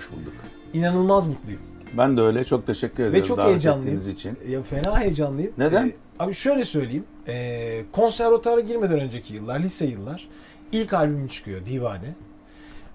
Hoş bulduk. İnanılmaz mutluyum. Ben de öyle. Çok teşekkür ederim Ve çok davet heyecanlıyım. için. Ya fena heyecanlıyım. Neden? Ee, abi şöyle söyleyeyim. Ee, konservatuara girmeden önceki yıllar, lise yıllar ilk albümüm çıkıyor Divane.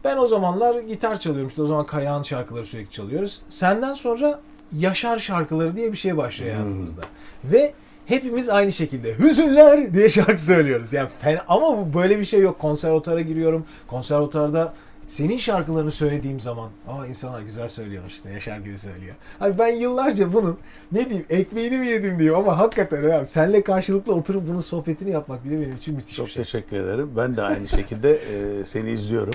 Ben o zamanlar gitar çalıyorum. İşte o zaman Kayağan şarkıları sürekli çalıyoruz. Senden sonra Yaşar şarkıları diye bir şey başlıyor Hmm. hayatımızda. Ve hepimiz aynı şekilde Hüzünler diye şarkı söylüyoruz. Yani fena, ama böyle bir şey yok. Konservatuara giriyorum. Konservatuarda senin şarkılarını söylediğim zaman ama insanlar güzel söylüyormuş işte Yaşar gibi söylüyor. Abi ben yıllarca bunun ne diyeyim ekmeğini mi yedim diyor ama hakikaten abi senle karşılıklı oturup bunun sohbetini yapmak bile benim için müthiş Çok bir şey. teşekkür ederim. Ben de aynı şekilde e, seni izliyorum.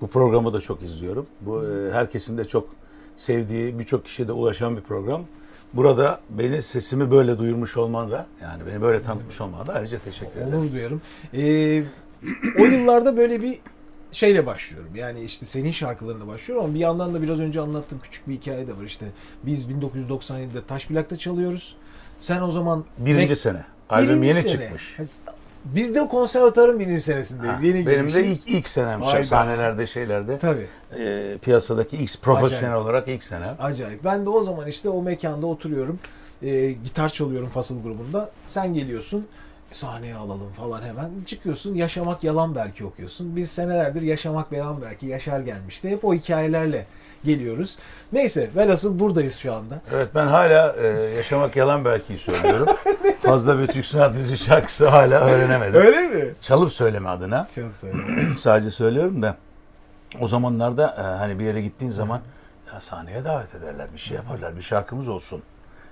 Bu programı da çok izliyorum. Bu e, herkesin de çok sevdiği, birçok kişiye de ulaşan bir program. Burada beni sesimi böyle duyurmuş olman da yani beni böyle tanıtmış olman da ayrıca teşekkür ederim. Onur duyarım. Ee, o yıllarda böyle bir şeyle başlıyorum. Yani işte senin şarkılarına başlıyorum ama bir yandan da biraz önce anlattığım küçük bir hikaye de var. İşte biz 1997'de Taşplak'ta çalıyoruz. Sen o zaman Birinci Mek- sene. Albüm yeni sene. çıkmış. Biz de konservatuarın birinci senesindeyiz. Ha, Yeni benim de girmişiz. ilk, ilk senem Vay be. sahnelerde şeylerde Tabii. e, piyasadaki ilk profesyonel Acayip. olarak ilk senem. Acayip. Ben de o zaman işte o mekanda oturuyorum. Ee, gitar çalıyorum Fasıl grubunda. Sen geliyorsun. Sahneye alalım falan hemen. Çıkıyorsun. Yaşamak Yalan Belki okuyorsun. Biz senelerdir Yaşamak Yalan Belki Yaşar gelmişti. Hep o hikayelerle geliyoruz. Neyse velhasıl buradayız şu anda. Evet ben hala e, Yaşamak Yalan Belki söylüyorum. Fazla bir Türk sanat müziği şarkısı hala öğrenemedim. Öyle mi? Çalıp söyleme adına. Çok söyle. Sadece söylüyorum da o zamanlarda e, hani bir yere gittiğin zaman ya sahneye davet ederler, bir şey yaparlar, bir şarkımız olsun.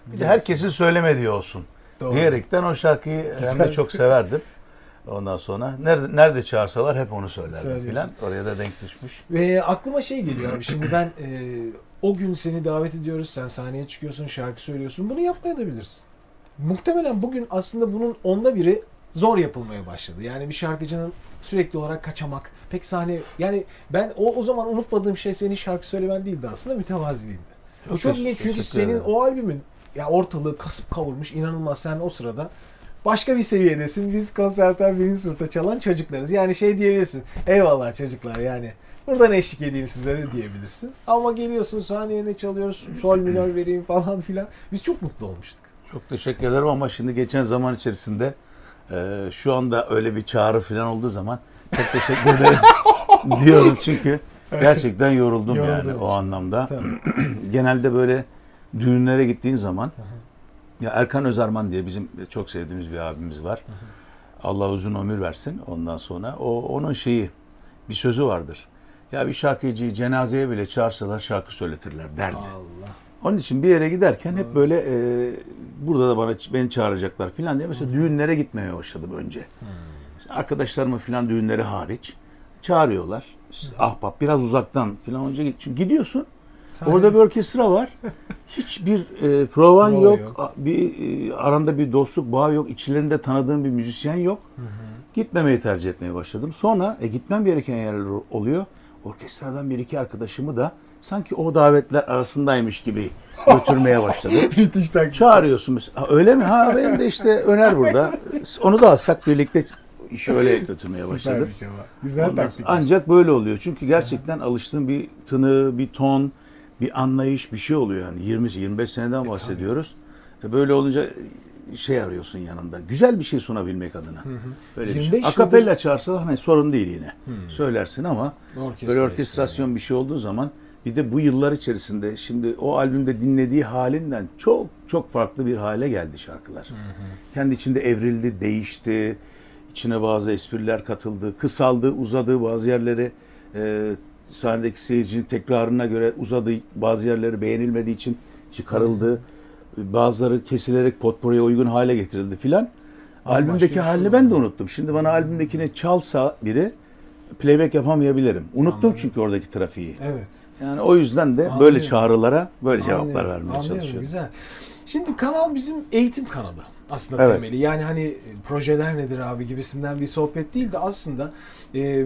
Bir de herkesin söylemediği olsun. Doğru. Diyerekten o şarkıyı hem de çok severdim. Ondan sonra nerede, nerede çağırsalar hep onu söylerdim filan. Oraya da denk düşmüş. Ve aklıma şey geliyor abi şimdi ben e, o gün seni davet ediyoruz sen sahneye çıkıyorsun şarkı söylüyorsun bunu yapmaya da bilirsin. Muhtemelen bugün aslında bunun onda biri zor yapılmaya başladı. Yani bir şarkıcının sürekli olarak kaçamak pek sahne yani ben o, o zaman unutmadığım şey senin şarkı söylemen değildi aslında mütevaziliğindi. Çok çok teş- ilginç çünkü senin ederim. o albümün ya ortalığı kasıp kavurmuş inanılmaz sen o sırada başka bir seviyedesin. Biz konserler birinci sınıfta çalan çocuklarız. Yani şey diyebilirsin. Eyvallah çocuklar yani. Buradan eşlik edeyim size de diyebilirsin. Ama geliyorsun sahneye ne çalıyoruz? Sol minör vereyim falan filan. Biz çok mutlu olmuştuk. Çok teşekkür ederim ama şimdi geçen zaman içerisinde e, şu anda öyle bir çağrı falan olduğu zaman çok teşekkür ederim diyorum çünkü gerçekten yoruldum yani Yorulduğun o için. anlamda. Tabii. Genelde böyle düğünlere gittiğin zaman ya Erkan Özarman diye bizim çok sevdiğimiz bir abimiz var. Allah uzun ömür versin ondan sonra. O onun şeyi bir sözü vardır. Ya bir şarkıcıyı cenazeye bile çağırsalar şarkı söyletirler derdi. Allah. Onun için bir yere giderken hep böyle e, burada da bana beni çağıracaklar falan diye mesela düğünlere gitmeye başladım önce. İşte arkadaşlarımın falan düğünleri hariç çağırıyorlar. İşte ahbap biraz uzaktan falan önce git. Çünkü gidiyorsun. Sahne- Orada bir orkestra var. Hiçbir e, provan Prova yok. yok. Bir e, aranda bir dostluk bağı yok. İçlerinde tanıdığım bir müzisyen yok. Gitmemeyi tercih etmeye başladım. Sonra e, gitmem gereken yerler oluyor. Orkestradan bir iki arkadaşımı da sanki o davetler arasındaymış gibi götürmeye. Müthiş taktik. Çağırıyorsun mesela. Ha, öyle mi? Ha benim de işte Öner burada. Onu da alsak birlikte işi öyle götürmeye başladım. Güzel Ondan taktik. ancak böyle oluyor. Çünkü gerçekten alıştığın bir tını, bir ton, bir anlayış bir şey oluyor yani. 20 25 seneden bahsediyoruz. E, Böyle olunca şey arıyorsun yanında. Güzel bir şey sunabilmek adına. Böyle bir 25 şey. yıldır- Akapella çağırsa hani sorun değil yine. Söylersin ama Orkestra böyle orkestrasyon bir şey olduğu zaman bir de bu yıllar içerisinde şimdi o albümde dinlediği halinden çok çok farklı bir hale geldi şarkılar. Kendi içinde evrildi, değişti. İçine bazı espriler katıldı, kısaldı, uzadı bazı yerleri. E, sahnedeki seyircinin tekrarına göre uzadı, bazı yerleri beğenilmediği için çıkarıldı. Bazıları kesilerek potpourriye uygun hale getirildi filan. Albümdeki şey halini ben de unuttum. Şimdi bana albümdekini çalsa biri playback yapamayabilirim. Unuttum çünkü oradaki trafiği. Evet. Yani o yüzden de böyle Anlıyorum. çağrılara böyle cevaplar Anlıyorum, vermeye anlıyorum, çalışıyorum. Güzel. Şimdi kanal bizim eğitim kanalı aslında Evet. temeli. Yani hani e, projeler nedir abi gibisinden bir sohbet değil de aslında e,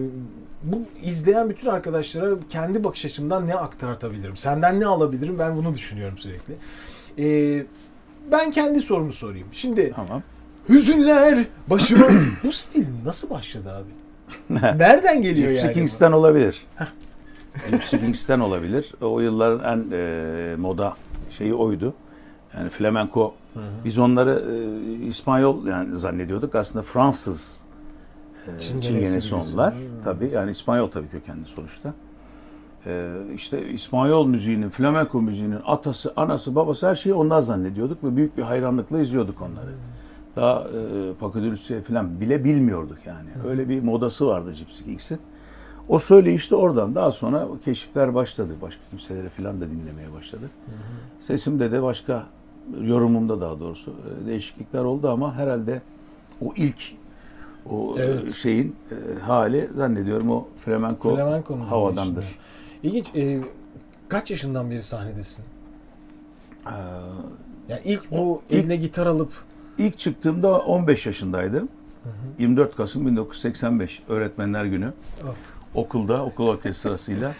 bu izleyen bütün arkadaşlara kendi bakış açımdan ne aktartabilirim? Senden ne alabilirim? Ben bunu düşünüyorum sürekli. E, ben kendi sorumu sorayım. Şimdi Tamam. hüzünler başıma... bu stil nasıl başladı abi? Nereden geliyor Gypsy yani? bu? Kings'ten olabilir. Gypsy Kings'ten olabilir. O yılların en e, moda şeyi oydu. Yani flamenco. Biz onları e, İspanyol yani zannediyorduk. Aslında Fransız e, Çingenesi onlar. Tabii yani İspanyol tabii kökenli sonuçta. E, işte İspanyol müziğinin, flamenco müziğinin atası, anası, babası her şeyi onlar zannediyorduk ve büyük bir hayranlıkla izliyorduk onları. Daha e, Lucia falan bile bilmiyorduk yani. Öyle bir modası vardı Gypsy Kings'in. O söyleyişte oradan daha sonra keşifler başladı. Başka kimseleri falan da dinlemeye başladı. Sesimde de başka yorumumda daha doğrusu e, değişiklikler oldu ama herhalde o ilk o e, Evet. şeyin e, hali zannediyorum o flamenco Flamenco'nun havadandır. İlginç. e, kaç yaşından beri sahnedesin? Ee, Yani ilk bu İlk- eline gitar alıp ilk çıktığımda 15 yaşındaydım. 24 Kasım 1985 Öğretmenler Günü. Of. okulda, okul orkestrasıyla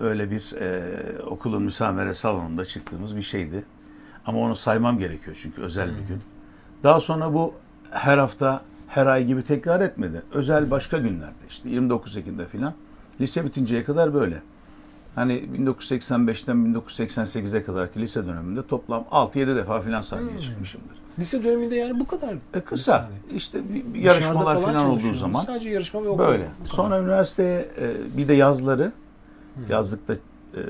öyle bir e, okulun müsamere salonunda çıktığımız bir şeydi. Ama onu saymam gerekiyor çünkü özel bir gün. Daha sonra bu her hafta, her ay gibi tekrar etmedi. Özel başka günlerde işte 29 Ekim'de filan. Lise bitinceye kadar böyle. Hani 1985'ten 1988'e kadarki lise döneminde toplam 6-7 defa filan sahneye çıkmışımdır. lise döneminde yani bu kadar. E kısa. sahne. İşte bir- bir yarışmalar falan olduğu zaman Sadece yarışma ve okul. Böyle. Kadar. Sonra üniversiteye e, bir de yazları yazlıkta e,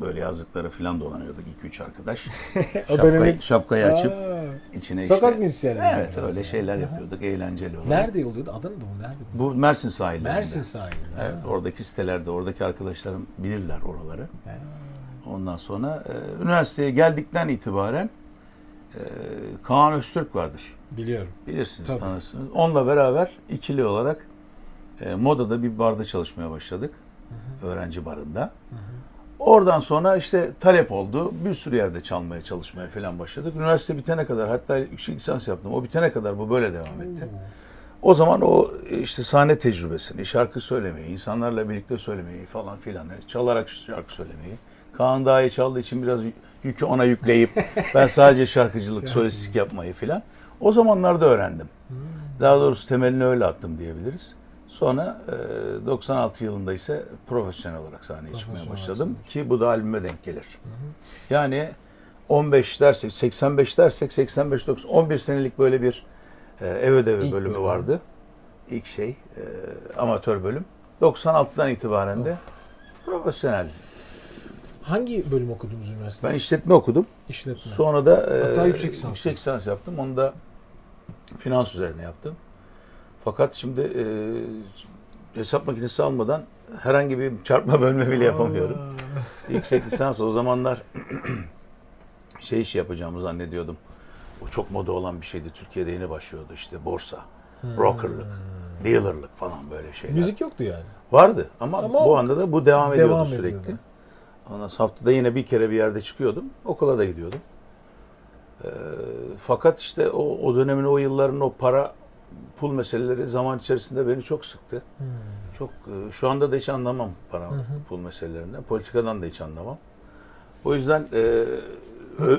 böyle yazlıklara falan dolanıyorduk 2-3 arkadaş. Şapkayı, dönemin- şapkayı açıp Aa, içine Sokak işte. müzisyeni. Evet öyle yani. şeyler Aha. yapıyorduk eğlenceli olarak. Nerede oluyordu? Adana'da mı? Nerede bu? Mersin sahillerinde. Mersin sahilinde. Evet, oradaki sitelerde, oradaki arkadaşlarım bilirler oraları. Ha. Ondan sonra e, üniversiteye geldikten itibaren e, Kaan Öztürk vardır. Biliyorum. Bilirsiniz, Tabii. tanırsınız. Onunla beraber ikili olarak e, modada bir barda çalışmaya başladık. Öğrenci barında. Oradan sonra işte talep oldu. Bir sürü yerde çalmaya, çalışmaya falan başladık. Üniversite bitene kadar hatta yüksek lisans yaptım. O bitene kadar bu böyle devam etti. O zaman o işte sahne tecrübesini, şarkı söylemeyi, insanlarla birlikte söylemeyi falan filan, çalarak şarkı söylemeyi. Kaan daha iyi çaldığı için biraz yü- yükü ona yükleyip ben sadece şarkıcılık, solistlik yapmayı filan. O zamanlarda öğrendim. Daha doğrusu temelini öyle attım diyebiliriz. Sonra e, 96 yılında ise profesyonel olarak sahneye çıkmaya Profesyonel başladım ki bu da albüme denk gelir. Yani 15 dersek, 85 dersek 85 90 11 senelik böyle bir e, ev ödevi İlk bölümü bölüm. vardı. İlk şey e, amatör bölüm. 96'dan itibaren de profesyonel. Hangi bölüm okudunuz üniversitede? Ben işletme okudum. İşletme. Sonra da e, Hatta yüksek lisans. yüksek lisans yaptım. Onu da finans üzerine yaptım. Fakat şimdi e, hesap makinesi almadan herhangi bir çarpma bölme bile yapamıyorum. Yüksek lisans o zamanlar şey iş yapacağımı zannediyordum. O çok moda olan bir şeydi. Türkiye'de yeni başlıyordu işte borsa, brokerlık, dealerlık falan böyle şeyler. Müzik yoktu yani. Vardı ama, Ama bu anda da bu devam ediyordu devam sürekli. ediyordu. Ondan haftada yine bir kere bir yerde çıkıyordum. Okula da gidiyordum. Ee, fakat işte o, o dönemin o yılların o para pul meseleleri zaman içerisinde beni çok sıktı. Çok e, şu anda da hiç anlamam para pul meselelerinden. Politikadan da hiç anlamam. O yüzden e, ö-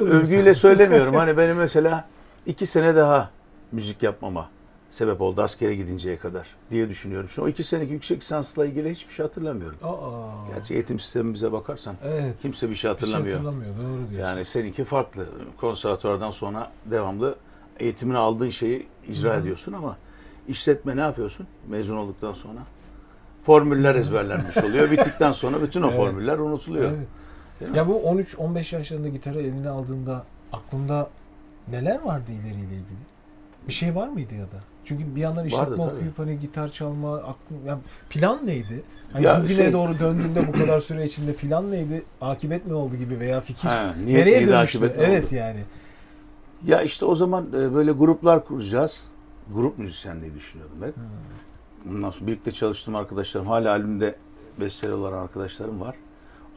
övgüyle söylemiyorum. Hani benim mesela iki sene daha müzik yapmama sebep oldu askere gidinceye kadar diye düşünüyorum. Şu o iki seneki yüksek lisansla ilgili hiçbir şey hatırlamıyorum. Aa. Gerçi eğitim sistemimize bakarsan Evet. kimse bir şey Bir şey hatırlamıyor. hatırlamıyor. Doğru diyorsun. yani seninki farklı. Konservatuvardan sonra devamlı eğitimini aldığın şeyi icra ediyorsun ama işletme ne yapıyorsun mezun olduktan sonra? Formüller ezberlenmiş oluyor. Bittikten sonra bütün o Evet. formüller unutuluyor. Evet. Ya bu 13-15 yaşlarında gitarı eline aldığında aklında neler vardı ileriyle ilgili? Bir şey var mıydı ya da? Çünkü bir yandan işletme Vardı, tabii. okuyup hani gitar çalma, aklın, ya plan neydi? Hani Ya bugüne şey- doğru döndüğünde bu kadar süre içinde plan neydi? Akibet ne oldu gibi veya fikir Ha, niyet nereye neydi, ne Evet oldu? yani. Ya işte o zaman e, böyle gruplar kuracağız. Grup müzisyenliği düşünüyordum hep. Ondan sonra birlikte çalıştığım arkadaşlarım, hala albümde besteli olan arkadaşlarım var.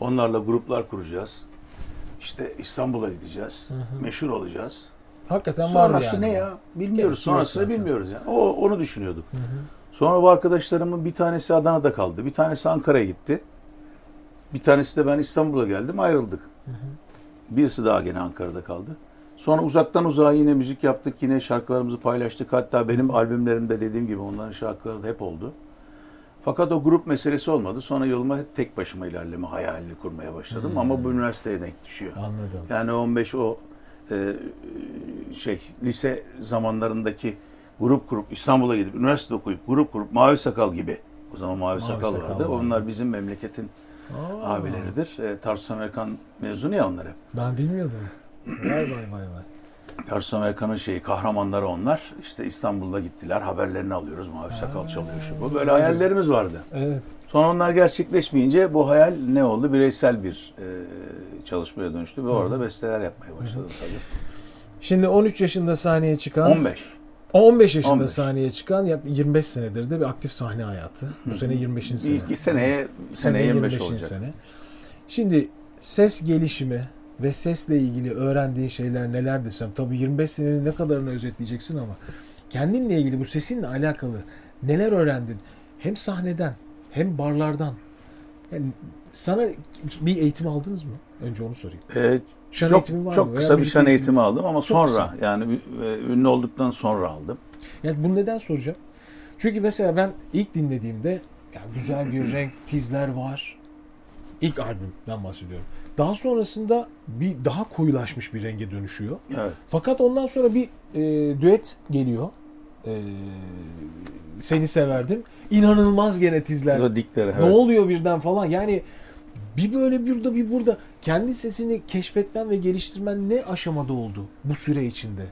Onlarla gruplar kuracağız. İşte İstanbul'a gideceğiz. Meşhur olacağız. Hakikaten Sonrası yani. ne ya? Bilmiyoruz. Sonrasını bilmiyoruz yani. O onu düşünüyorduk. Sonra bu arkadaşlarımın bir tanesi Adana'da kaldı. Bir tanesi Ankara'ya gitti. Bir tanesi de ben İstanbul'a geldim. Ayrıldık. Birisi daha gene Ankara'da kaldı. Sonra uzaktan uzağa yine müzik yaptık. Yine şarkılarımızı paylaştık. Hatta benim albümlerimde dediğim gibi onların şarkıları da hep oldu. Fakat o grup meselesi olmadı. Sonra yoluma hep tek başıma ilerleme hayalini kurmaya başladım. Hmm. Ama bu üniversiteye denk düşüyor. Anladım. Yani 15 o e, şey lise zamanlarındaki grup kurup İstanbul'a gidip üniversite okuyup grup kurup Mavi Sakal gibi. O zaman Mavi, Mavi Sakal, Sakal vardı. vardı. Onlar bizim memleketin Aa, abileridir. E, Tarsus Amerikan mezunu ya onlar hep. Ben bilmiyordum. Vay vay vay vay. Tarsus Amerikan'ın şeyi kahramanları onlar. İşte İstanbul'da gittiler. Haberlerini alıyoruz. Mavi Sakal çalıyor şu bu. Böyle hayallerimiz vardı. Evet. Sonra onlar gerçekleşmeyince bu hayal ne oldu? Bireysel bir e, çalışmaya dönüştü ve orada besteler yapmaya başladım tabii. Şimdi 13 yaşında sahneye çıkan 15. 15 yaşında 15. sahneye çıkan yaklaşık 25 senedir de bir aktif sahne hayatı. Bu sene 25. sene. İlk seneye seneye 25 olacak. sene. Şimdi ses gelişimi ve sesle ilgili öğrendiğin şeyler neler desem. Tabii 25 senenin ne kadarını özetleyeceksin ama kendinle ilgili bu sesinle alakalı neler öğrendin? Hem sahneden hem barlardan. Yani sana bir eğitim aldınız mı? Önce onu sorayım. Ee, Şan çok eğitimi var çok mı? Veya kısa bir şan eğitimi? eğitimi aldım ama Çok sonra yani e, ünlü olduktan sonra aldım. Yani bunu neden soracağım? Çünkü mesela ben ilk dinlediğimde ya güzel bir renk, tizler var. İlk albümden bahsediyorum. Daha sonrasında bir daha koyulaşmış bir renge dönüşüyor. Evet. Fakat ondan sonra bir e, düet geliyor. E, seni severdim. İnanılmaz gene tizler. Da dikleri. Ne Evet. oluyor birden falan. Yani bir böyle bir burada bir burada kendi sesini keşfetmen ve geliştirmen ne aşamada oldu bu süre içinde?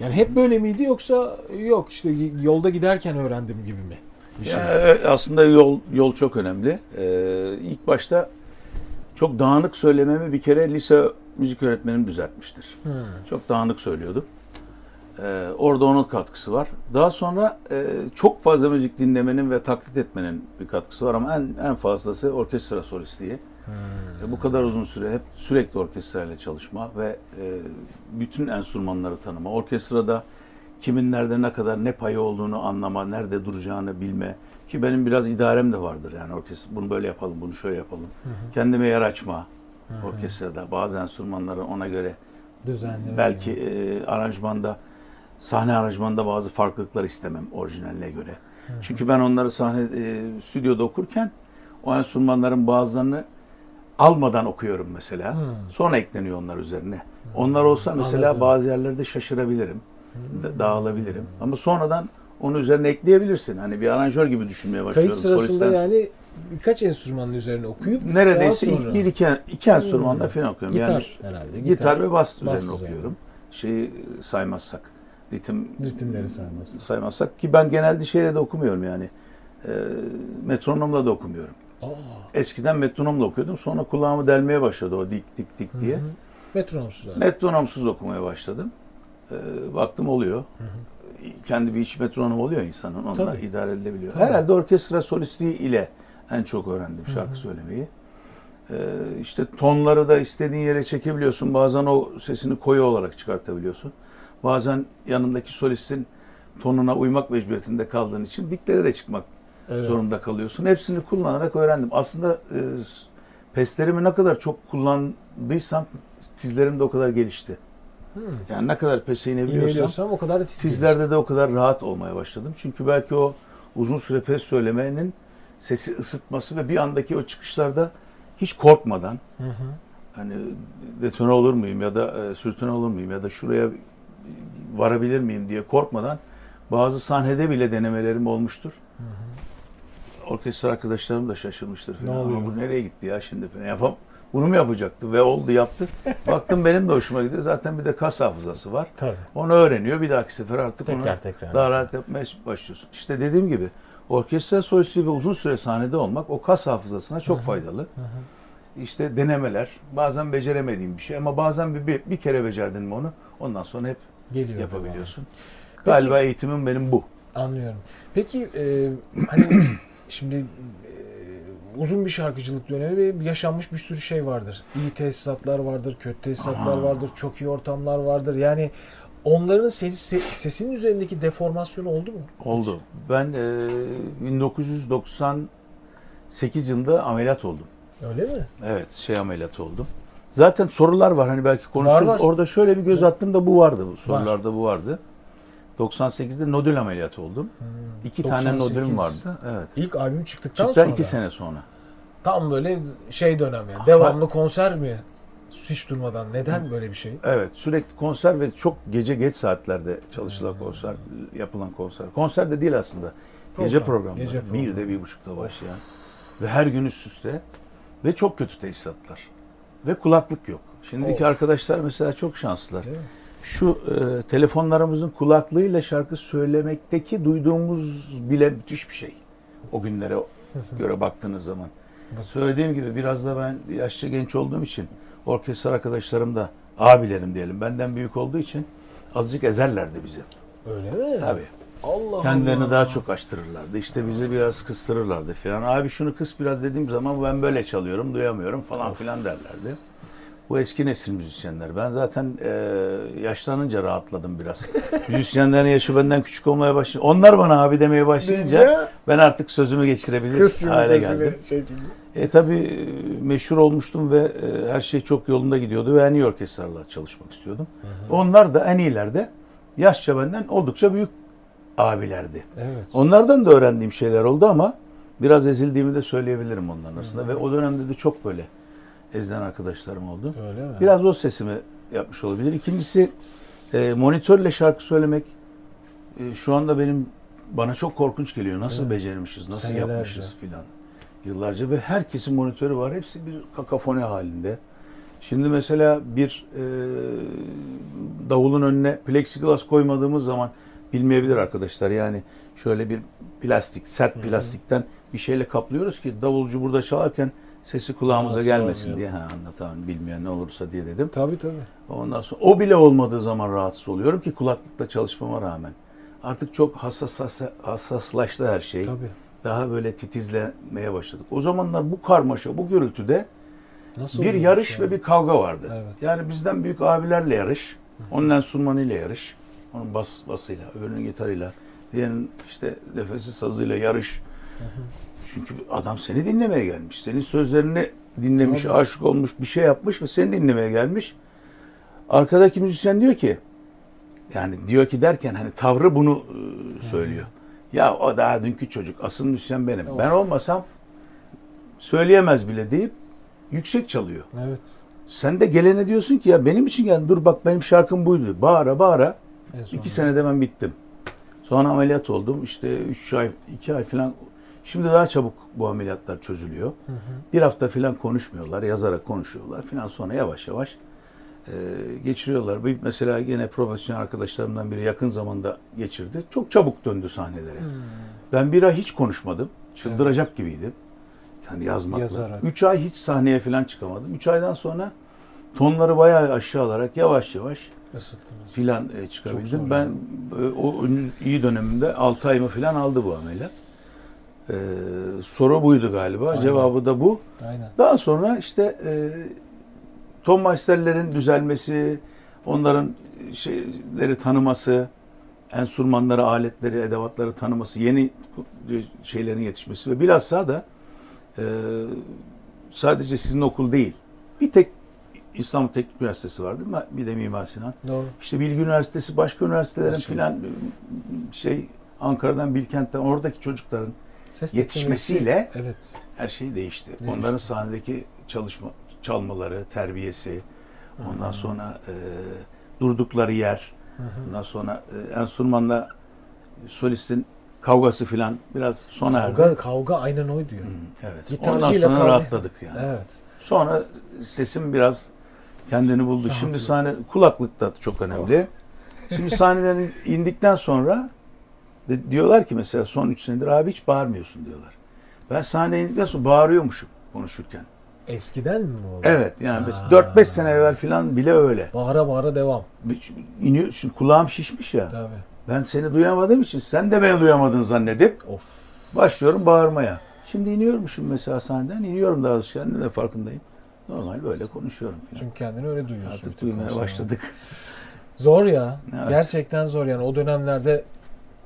Yani hep böyle miydi yoksa yok işte yolda giderken öğrendim gibi mi? Bir şey. Ya, evet, aslında yol yol çok önemli. Ee, ilk başta çok dağınık söylememi bir kere lise müzik öğretmenim düzeltmiştir. Hmm. Çok dağınık söylüyordum. Ee, orada onun katkısı var. Daha sonra e, çok fazla müzik dinlemenin ve taklit etmenin bir katkısı var ama en en fazlası orkestra solistliği. E, bu kadar uzun süre hep sürekli orkestrayla çalışma ve e, bütün enstrümanları tanıma. Orkestrada kimin nerede ne kadar ne payı olduğunu anlama, nerede duracağını bilme. Ki benim biraz idarem de vardır yani orkestra. Bunu böyle yapalım, bunu şöyle yapalım. Kendime yer açma orkestrada. Bazı enstrümanları ona göre Düzenli. belki e, aranjmanda sahne aranjmanda bazı farklılıklar istemem orijinaline göre. Çünkü ben onları sahne e, stüdyoda okurken o enstrümanların bazılarını almadan okuyorum mesela. Hmm. Sonra ekleniyor onlar üzerine. Onlar olsa mesela Anladım. bazı yerlerde şaşırabilirim. da- Dağılabilirim. Ama sonradan onu üzerine ekleyebilirsin. Hani bir aranjör gibi düşünmeye başlıyorum. Kayıt sırasında Solisten- yani birkaç enstrümanın üzerine okuyup neredeyse ilk sonra- bir iki, iki enstrümanla Hmm. falan okuyorum. gitar yani herhalde. gitar, ve bas, bas üzerine okuyorum. Şeyi saymazsak. Ritim ritimleri saymaz. saymazsak ki ben genelde şeyle de okumuyorum yani. E, metronomla da okumuyorum. Aa, Eskiden metronomla okuyordum. Sonra kulağımı delmeye başladı o dik dik dik diye. hı. Metronomsuz abi. Metronomsuz okumaya başladım. E, baktım oluyor. Kendi bir iç metronom oluyor insanın. Onunla Tabii. idare edilebiliyor. Tabii. Herhalde orkestra solistliği ile en çok öğrendim şarkı söylemeyi. E, işte tonları da istediğin yere çekebiliyorsun. Bazen o sesini koyu olarak çıkartabiliyorsun. Bazen yanındaki solistin tonuna uymak mecburiyetinde kaldığın için diklere de çıkmak Evet. zorunda kalıyorsun. Hepsini kullanarak öğrendim. Aslında e, peslerimi ne kadar çok kullandıysam tizlerim de o kadar gelişti. Hmm. Yani ne kadar pese inebiliyorsam o kadar tizlerde de o kadar rahat olmaya başladım. Çünkü belki o uzun süre pes söylemenin sesi ısıtması ve bir andaki o çıkışlarda hiç korkmadan Hı hı. hani detone olur muyum ya da e, sürtüne olur muyum ya da şuraya varabilir miyim diye korkmadan bazı sahnede bile denemelerim olmuştur. Orkestra arkadaşlarım da şaşırmıştır Ne falan. oluyor? Ama bu nereye gitti ya şimdi falan. Yapam bunu mu yapacaktı ve oldu yaptı. Baktım benim de hoşuma gidiyor. Zaten bir de kas hafızası var. Tabii. Onu öğreniyor. Bir dahaki sefer artık onu Tekrar tekrar. daha rahat yapmaya başlıyorsun. İşte dediğim gibi orkestra solisti ve uzun süre sahnede olmak o kas hafızasına çok faydalı. İşte denemeler, bazen beceremediğim bir şey ama bazen bir, bir, bir kere becerdin mi onu ondan sonra hep Geliyor. yapabiliyorsun. Galiba eğitimim benim bu. Anlıyorum. Peki e, hani şimdi uzun bir şarkıcılık dönemi ve yaşanmış bir sürü şey vardır. İyi tesisatlar vardır, kötü tesisatlar Aa. vardır, çok iyi ortamlar vardır. Yani onların ses, se- sesinin üzerindeki deformasyonu oldu mu? Oldu. Ben e, 1998 yılında ameliyat oldum. Öyle mi? Evet, şey ameliyatı oldum. Zazaten sorular var hani belki konuşuruz. Var, var. Orada şöyle bir göz attım da bu vardı. Sorularda bu vardı. 98'de nodül ameliyatı oldum. İki tane 98. nodülüm vardı. Evet. İlk albüm çıktıktan Çıktan sonra. iki sene sonra. Tam böyle şey dönem yani. Devamlı konser mi? Hiç durmadan. Neden böyle bir şey? Evet sürekli konser ve çok gece geç saatlerde çalışılan konser, yapılan konser. Konser de değil aslında. gece Program, gece programı. Bir de bir buçukta başlayan. Ve her gün üst üste. Ve çok kötü tesisatlar. Ve kulaklık yok. Şimdiki Of. arkadaşlar mesela çok şanslılar. Değil mi? Şu e, telefonlarımızın kulaklığıyla şarkı söylemekteki duyduğumuz bile müthiş bir şey. O günlere göre baktığınız zaman. Söylediğim gibi biraz da ben yaşça genç olduğum için orkestra arkadaşlarım da abilerim diyelim benden büyük olduğu için azıcık ezerlerdi bizi. Öyle mi? Tabii. Allah Kendilerini Allah. daha çok açtırırlardı. İşte bizi biraz kıstırırlardı filan. Abi şunu kıs biraz dediğim zaman ben böyle çalıyorum, duyamıyorum falan filan derlerdi. Bu eski nesil müzisyenler. Ben zaten e, yaşlanınca rahatladım biraz. Müzisyenlerin yaşı benden küçük olmaya başladı. Onlar bana abi demeye başlayınca Deyince- ben artık sözümü geçirebilir hale geldim. şeklinde. E tabii meşhur olmuştum ve e, her şey çok yolunda gidiyordu ve en iyi orkestralarla çalışmak istiyordum. Onlar da en iyilerde yaşça benden oldukça büyük abilerdi. Evet. Onlardan da öğrendiğim şeyler oldu ama biraz ezildiğimi de söyleyebilirim onların arasında ve o dönemde de çok böyle ezilen arkadaşlarım oldu. Öyle mi? Biraz o sesimi yapmış olabilir. İkincisi e, monitörle şarkı söylemek e, şu anda benim bana çok korkunç geliyor. Nasıl Evet. becermişiz, nasıl Senelerce. yapmışız filan. Yıllarca ve herkesin monitörü var. Hepsi bir kakafoni halinde. Şimdi mesela bir e, davulun önüne plexiglas koymadığımız zaman bilmeyebilir arkadaşlar. Yani şöyle bir plastik, sert plastikten bir şeyle kaplıyoruz ki davulcu burada çalarken sesi kulağımıza Nasıl gelmesin diye. Ha, anlatamam bilmeyen ne olursa diye dedim. Tabii tabii. Ondan sonra o bile olmadığı zaman rahatsız oluyorum ki kulaklıkla çalışmama rağmen. Artık çok hassas, hassas- hassaslaştı her şey. Tabii. Daha böyle titizlemeye başladık. O zamanlar bu karmaşa, bu gürültüde Nasıl bir yarış ya? ve bir kavga vardı. Evet. Yani bizden büyük abilerle yarış, onun enstrümanıyla yarış, onun bas basıyla, öbürünün gitarıyla, diğerinin işte nefesi sazıyla yarış. Çünkü adam seni dinlemeye gelmiş. Senin sözlerini dinlemiş, Tabii. aşık olmuş, bir şey yapmış ve seni dinlemeye gelmiş. Arkadaki müzisyen diyor ki, yani diyor ki derken hani tavrı bunu e, söylüyor. Ya o daha dünkü çocuk, asıl müzisyen benim. Of. Ben olmasam söyleyemez bile deyip yüksek çalıyor. Evet. Sen de gelene diyorsun ki ya benim için geldin dur bak benim şarkım buydu. Bağıra bağıra En iki senede ben bittim. Sonra ameliyat oldum işte üç ay, iki ay falan. Şimdi daha çabuk bu ameliyatlar çözülüyor. Hı hı. Bir hafta falan konuşmuyorlar, yazarak konuşuyorlar falan sonra yavaş yavaş e, geçiriyorlar. Bir, mesela gene profesyonel arkadaşlarımdan biri yakın zamanda geçirdi. Çok çabuk döndü sahnelere. Hmm. Ben bir ay hiç konuşmadım. Çıldıracak gibiydim. Yani yazmakla. Yazarak. Üç ay hiç sahneye falan çıkamadım. Üç aydan sonra tonları bayağı aşağı alarak yavaş yavaş Isıttınız. filan e, çıkabildim. Ben e, o iyi dönemimde 6 ayımı filan aldı bu ameliyat. E, soru buydu galiba. Aynen. Cevabı da bu. Aynen. Daha sonra işte e, Tom Meister'lerin düzelmesi, onların şeyleri tanıması, enstrümanları, aletleri, edevatları tanıması, yeni şeylerin yetişmesi ve bilhassa da e, sadece sizin okul değil, bir tek İstanbul Teknik Üniversitesi vardı, bir de Mimar Sinan. Doğru. İşte Bilgi Üniversitesi, başka üniversitelerin filan şey Ankara'dan, Bilkent'ten oradaki çocukların Ses Yetişmesiyle- Evet. her şey değişti. Değişti. Onların sahnedeki çalışma çalmaları, terbiyesi, ondan sonra e, durdukları yer, Hı hı. ondan sonra e, enstrümanla solistin kavgası filan biraz sona erdi. Kavga, kavga aynen oydu ya. Hı, Evet. Gitarcıyla Ondan sonra kavga- rahatladık yani. Evet. Sonra sesim biraz kendini buldu. Şimdi Rahatlıyor. sahne kulaklık da çok önemli. Şimdi sahneden indikten sonra de- diyorlar ki mesela son 3 senedir abi hiç bağırmıyorsun diyorlar. Ben sahneye indikten sonra bağırıyormuşum konuşurken. Eskiden mi bu oldu? Evet yani Ha. 4-5 sene evvel falan bile öyle. Bağıra bağıra devam. İniyor, şimdi kulağım şişmiş ya. Tabii. Ben seni duyamadığım için sen de beni duyamadın zannedip Of. başlıyorum bağırmaya. Şimdi iniyormuşum mesela sahneden. iniyorum daha doğrusu kendim de farkındayım. Normal böyle konuşuyorum falan. Çünkü kendini öyle duyuyorsun. Artık duymaya başladık. Zor ya. Evet. Gerçekten zor yani. O dönemlerde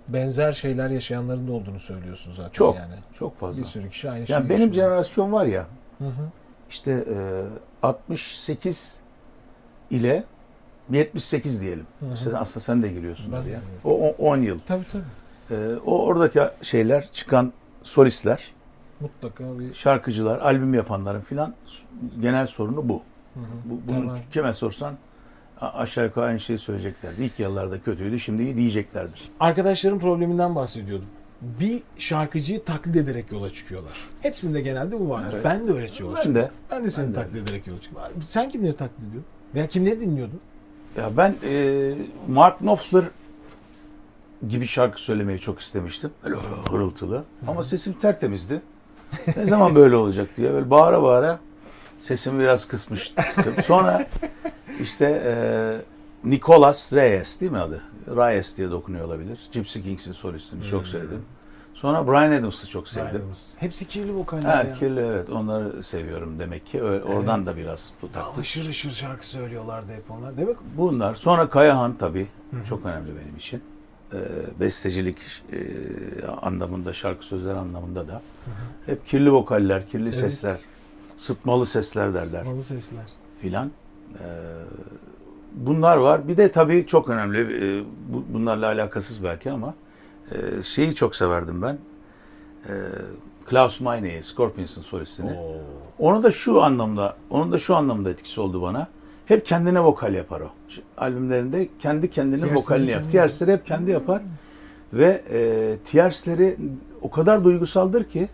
benzer şeyler yaşayanların da olduğunu söylüyorsun zaten Çok. yani. Çok fazla. Bir sürü kişi aynı şeyi Yani benim yaşıyor. jenerasyon var ya Hı hı. işte e, 68 ile 78 diyelim. Sen, aslında sen de giriyorsun Ben de O o- 10 yıl. Tabii tabii. Ee, o oradaki şeyler çıkan solistler, Mutlaka bir şarkıcılar, albüm yapanların filan genel sorunu bu. Hı hı. bu bunu Tamam. kime sorsan aşağı yukarı aynı şeyi söyleyeceklerdi. İlk yıllarda kötüydü, şimdi iyi diyeceklerdir. Arkadaşların probleminden bahsediyordum. Bir şarkıcıyı taklit ederek yola çıkıyorlar. Hepsinde genelde bu vardır. Evet. Ben de öyle yola Ben çıktım. de. Ben de seni Ben de. taklit ederek yola çıktım. Sen kimleri taklit ediyordun? Veya kimleri dinliyordun? Ya ben e, Mark Knopfler gibi şarkı söylemeyi çok istemiştim. Böyle hırıltılı. Ama sesim tertemizdi. ne zaman böyle olacak diye böyle bağıra bağıra sesimi biraz kısmıştım. Sonra işte e, Nicolas Reyes değil mi adı? Reyes diye dokunuyor olabilir. Gypsy Kings'in solistini çok sevdim. Sonra Brian Adams'ı çok sevdim. Adams. Hepsi kirli vokaller Ha, ya. kirli evet onları seviyorum demek ki. Ö- Oradan da biraz taklit. Hışır hışır şarkı söylüyorlardı hep onlar. Demek Bunlar. Sonra Kayahan tabii. Çok önemli benim için. Ee, bestecilik e, anlamında, şarkı sözleri anlamında da. Hep kirli vokaller, kirli Evet. sesler, sıtmalı sesler derler sıtmalı sesler. filan. Ee, bunlar var. Bir de tabii çok önemli, e, bu- bunlarla alakasız belki ama e, şeyi çok severdim ben. E, Klaus Meine'yi, Scorpions'ın solistini. Oo. Onu da şu anlamda, onun da şu anlamda etkisi oldu bana. Hep kendine vokal yapar o. Şu albümlerinde kendi kendine Tiers'leri vokalini yap. kendi Tiers'leri hep kendi yapar. Ve e, Tiers'leri o kadar duygusaldır ki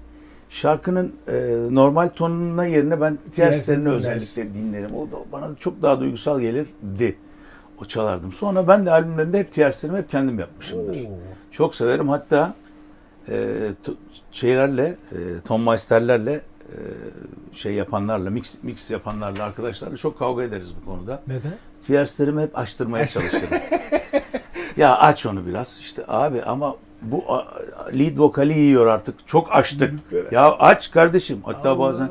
şarkının e, normal tonuna yerine ben Tiers'lerini dinlersin. özellikle dinlerim. O da bana çok daha duygusal gelirdi. O çalardım. Sonra ben de albümlerimde hep Tiers'lerimi hep kendim yapmışımdır. Oo. Çok severim. Hatta e, şeylerle, e, Tom Meister'lerle e, şey yapanlarla, mix, mix yapanlarla, arkadaşlarla çok kavga ederiz bu konuda. Neden? Tierslerimi hep açtırmaya çalışırım. ya aç onu biraz. İşte abi ama bu lead vokali yiyor artık. Çok açtık. ya aç kardeşim. Hatta Allah. bazen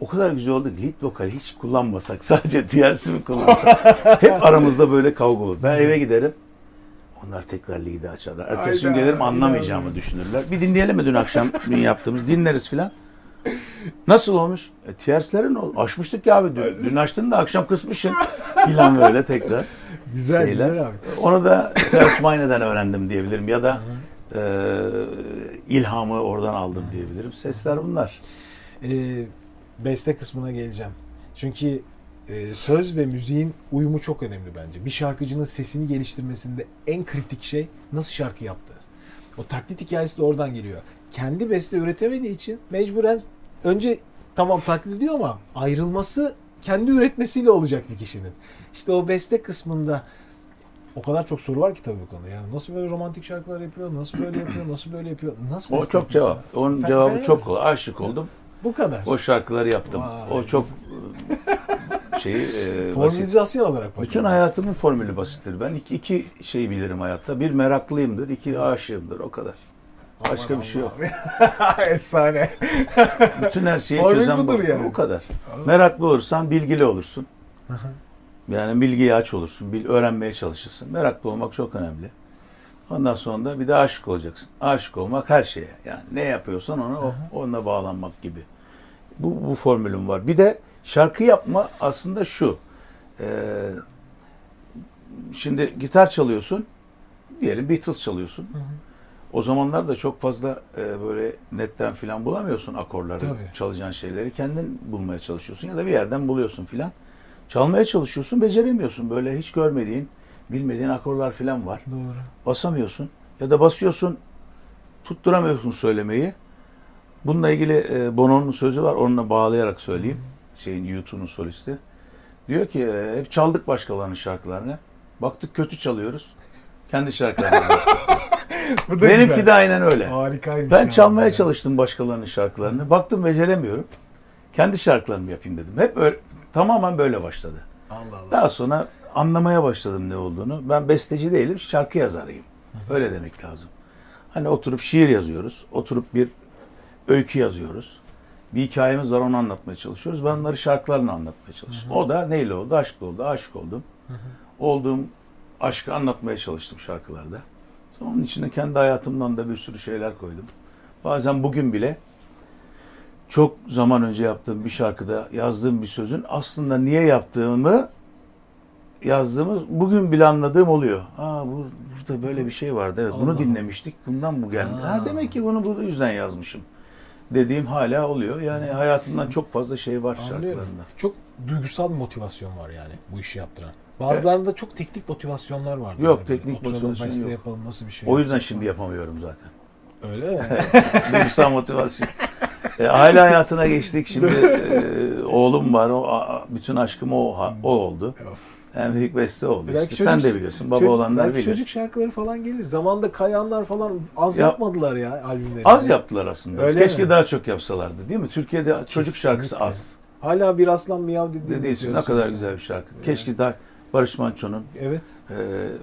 o kadar güzel oldu ki lead vokali hiç kullanmasak sadece tiersi mi kullansak hep aramızda böyle kavga olur. Ben eve giderim. Onlar tekrar lead'i açarlar. Ertesi gün gelirim anlamayacağımı düşünürler. Bir dinleyelim mi dün akşam dün yaptığımız? Dinleriz filan. Nasıl olmuş? E, tierslerin ol. Açmıştık ya abi dün. Dün açtın da akşam kısmışsın. Filan böyle tekrar. Güzel Şeyler. güzel abi. Onu da Klaus Meine'den öğrendim diyebilirim. Ya da ilhamı oradan aldım diyebilirim. Sesler bunlar. Ee, beste kısmına geleceğim. Çünkü e, söz ve müziğin uyumu çok önemli bence. Bir şarkıcının sesini geliştirmesinde en kritik şey nasıl şarkı yaptığı. O taklit hikayesi de oradan geliyor. Kendi beste üretemediği için mecburen önce tamam taklit ediyor ama ayrılması kendi üretmesiyle olacak bir kişinin. İşte o beste kısmında o kadar çok soru var ki tabii bu konuda. Yani nasıl böyle romantik şarkılar yapıyor, nasıl böyle yapıyor, nasıl böyle yapıyor, nasıl O çok cevap. Onun Fe- cevabı çok kolay. Aşık oldum. Bu kadar. O şarkıları yaptım. Vay. O çok e, şeyi e, basit. Formülizasyon olarak Bütün bakıyoruz. hayatımın formülü basittir. Ben iki, iki şeyi bilirim hayatta. Bir meraklıyımdır, iki aşığımdır. O kadar. Başka Aman bir şey yok. Efsane. Bütün her şeyi Formül çözen bu. yani. Bu kadar. Meraklı olursan bilgili olursun. Yani bilgiye aç olursun. Bil, öğrenmeye çalışırsın. Meraklı olmak çok önemli. Ondan sonra da bir de aşık olacaksın. Aşık olmak her şeye. Yani ne yapıyorsan ona o- onunla bağlanmak gibi. Bu, bu formülüm var. Bir de şarkı yapma aslında şu. Ee, şimdi gitar çalıyorsun. Diyelim Beatles çalıyorsun. O zamanlar da çok fazla e, böyle netten filan bulamıyorsun akorları, Tabii. çalacağın şeyleri. Kendin bulmaya çalışıyorsun ya da bir yerden buluyorsun filan. Çalmaya çalışıyorsun, beceremiyorsun. Böyle hiç görmediğin, bilmediğin akorlar filan var. Doğru. Basamıyorsun ya da basıyorsun, tutturamıyorsun söylemeyi. Bununla ilgili e, Bono'nun sözü var, onunla bağlayarak söyleyeyim. Şeyin YouTube'un solisti. Diyor ki e, hep çaldık başkalarının şarkılarını. Baktık kötü çalıyoruz. Kendi şarkılarımızı. Bu da Benimki güzel. de aynen öyle. Harikaymış. Ben ya. çalmaya çalıştım başkalarının şarkılarını. Baktım beceremiyorum. Kendi şarkılarımı yapayım dedim. Hep öyle, tamamen böyle başladı. Allah Allah. Daha sonra anlamaya başladım ne olduğunu. Ben besteci değilim, şarkı yazarıyım. Öyle demek lazım. Hani oturup şiir yazıyoruz. Oturup bir öykü yazıyoruz. Bir hikayemiz var onu anlatmaya çalışıyoruz. Ben onları şarkılarla anlatmaya çalıştım. O da neyle oldu? Aşkla oldu. Aşık oldum. Olduğum aşkı anlatmaya çalıştım şarkılarda. Onun içine kendi hayatımdan da bir sürü şeyler koydum. Bazen bugün bile çok zaman önce yaptığım bir şarkıda yazdığım bir sözün aslında niye yaptığımı yazdığımız bugün bile anladığım oluyor. Aa bu burada böyle bir şey vardı. Evet, bunu dinlemiştik. Bundan bu geldi. Ha. Ha demek ki bunu bu yüzden yazmışım. Dediğim hala oluyor. Yani hayatımdan çok fazla şey var Anlıyorum. şarkılarında. Çok duygusal bir motivasyon var yani bu işi yaptıran. Bazılarında çok teknik motivasyonlar var. Yok, teknik Oturalım, motivasyon yok. yapalım nasıl bir şey. O yüzden yapacağız şimdi yapamıyorum zaten. Öyle mi? Duygusal motivasyon. E, aile hayatına geçtik. Şimdi e, oğlum var. O a- bütün aşkım o o oldu. En büyük beste oldu. Belki işte. Sen çocuk- de biliyorsun. Baba Çocuk- olanlar bilir. çocuk şarkıları falan gelir. Zamanında kayanlar falan az Ya- yapmadılar ya albümleri. Az yaptılar aslında. Öyle Keşke mi? daha çok yapsalardı değil mi? Türkiye'de çocuk Kesinlikle. şarkısı az. Hala bir aslan miyav dediğini Dediğin ne kadar güzel bir şarkı. Keşke daha Barış Manço'nun Evet. e,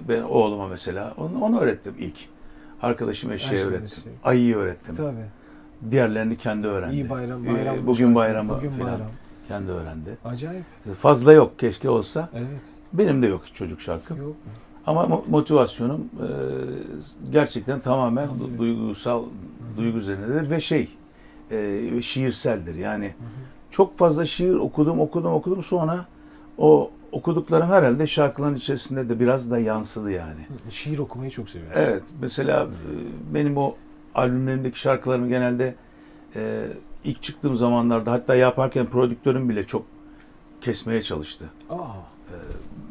ben oğluma mesela onu, onu öğrettim ilk. Arkadaşım Eşeğe, öğrettim. eşeğe. Ayıyı öğrettim. Tabii. Diğerlerini kendi öğrendi. İyi bayram. Ee, bayram bugün bayramı Bugün filan bayram. kendi öğrendi. Acayip. Fazla yok keşke olsa. Evet. Benim de yok çocuk şarkım. Yok? Ama mo- motivasyonum e, gerçekten tamamen du- duygusal, duygu üzerinedir ve şey, e, şiirseldir. Yani çok fazla şiir okudum, okudum, okudum sonra o okuduklarım herhalde şarkıların içerisinde de biraz da yansıdı yani. Şiir okumayı çok seviyorum. Evet, mesela e, benim o albümlerimdeki şarkılarımı genelde e, ilk çıktığım zamanlarda hatta yaparken prodüktörüm bile çok kesmeye çalıştı. Aa,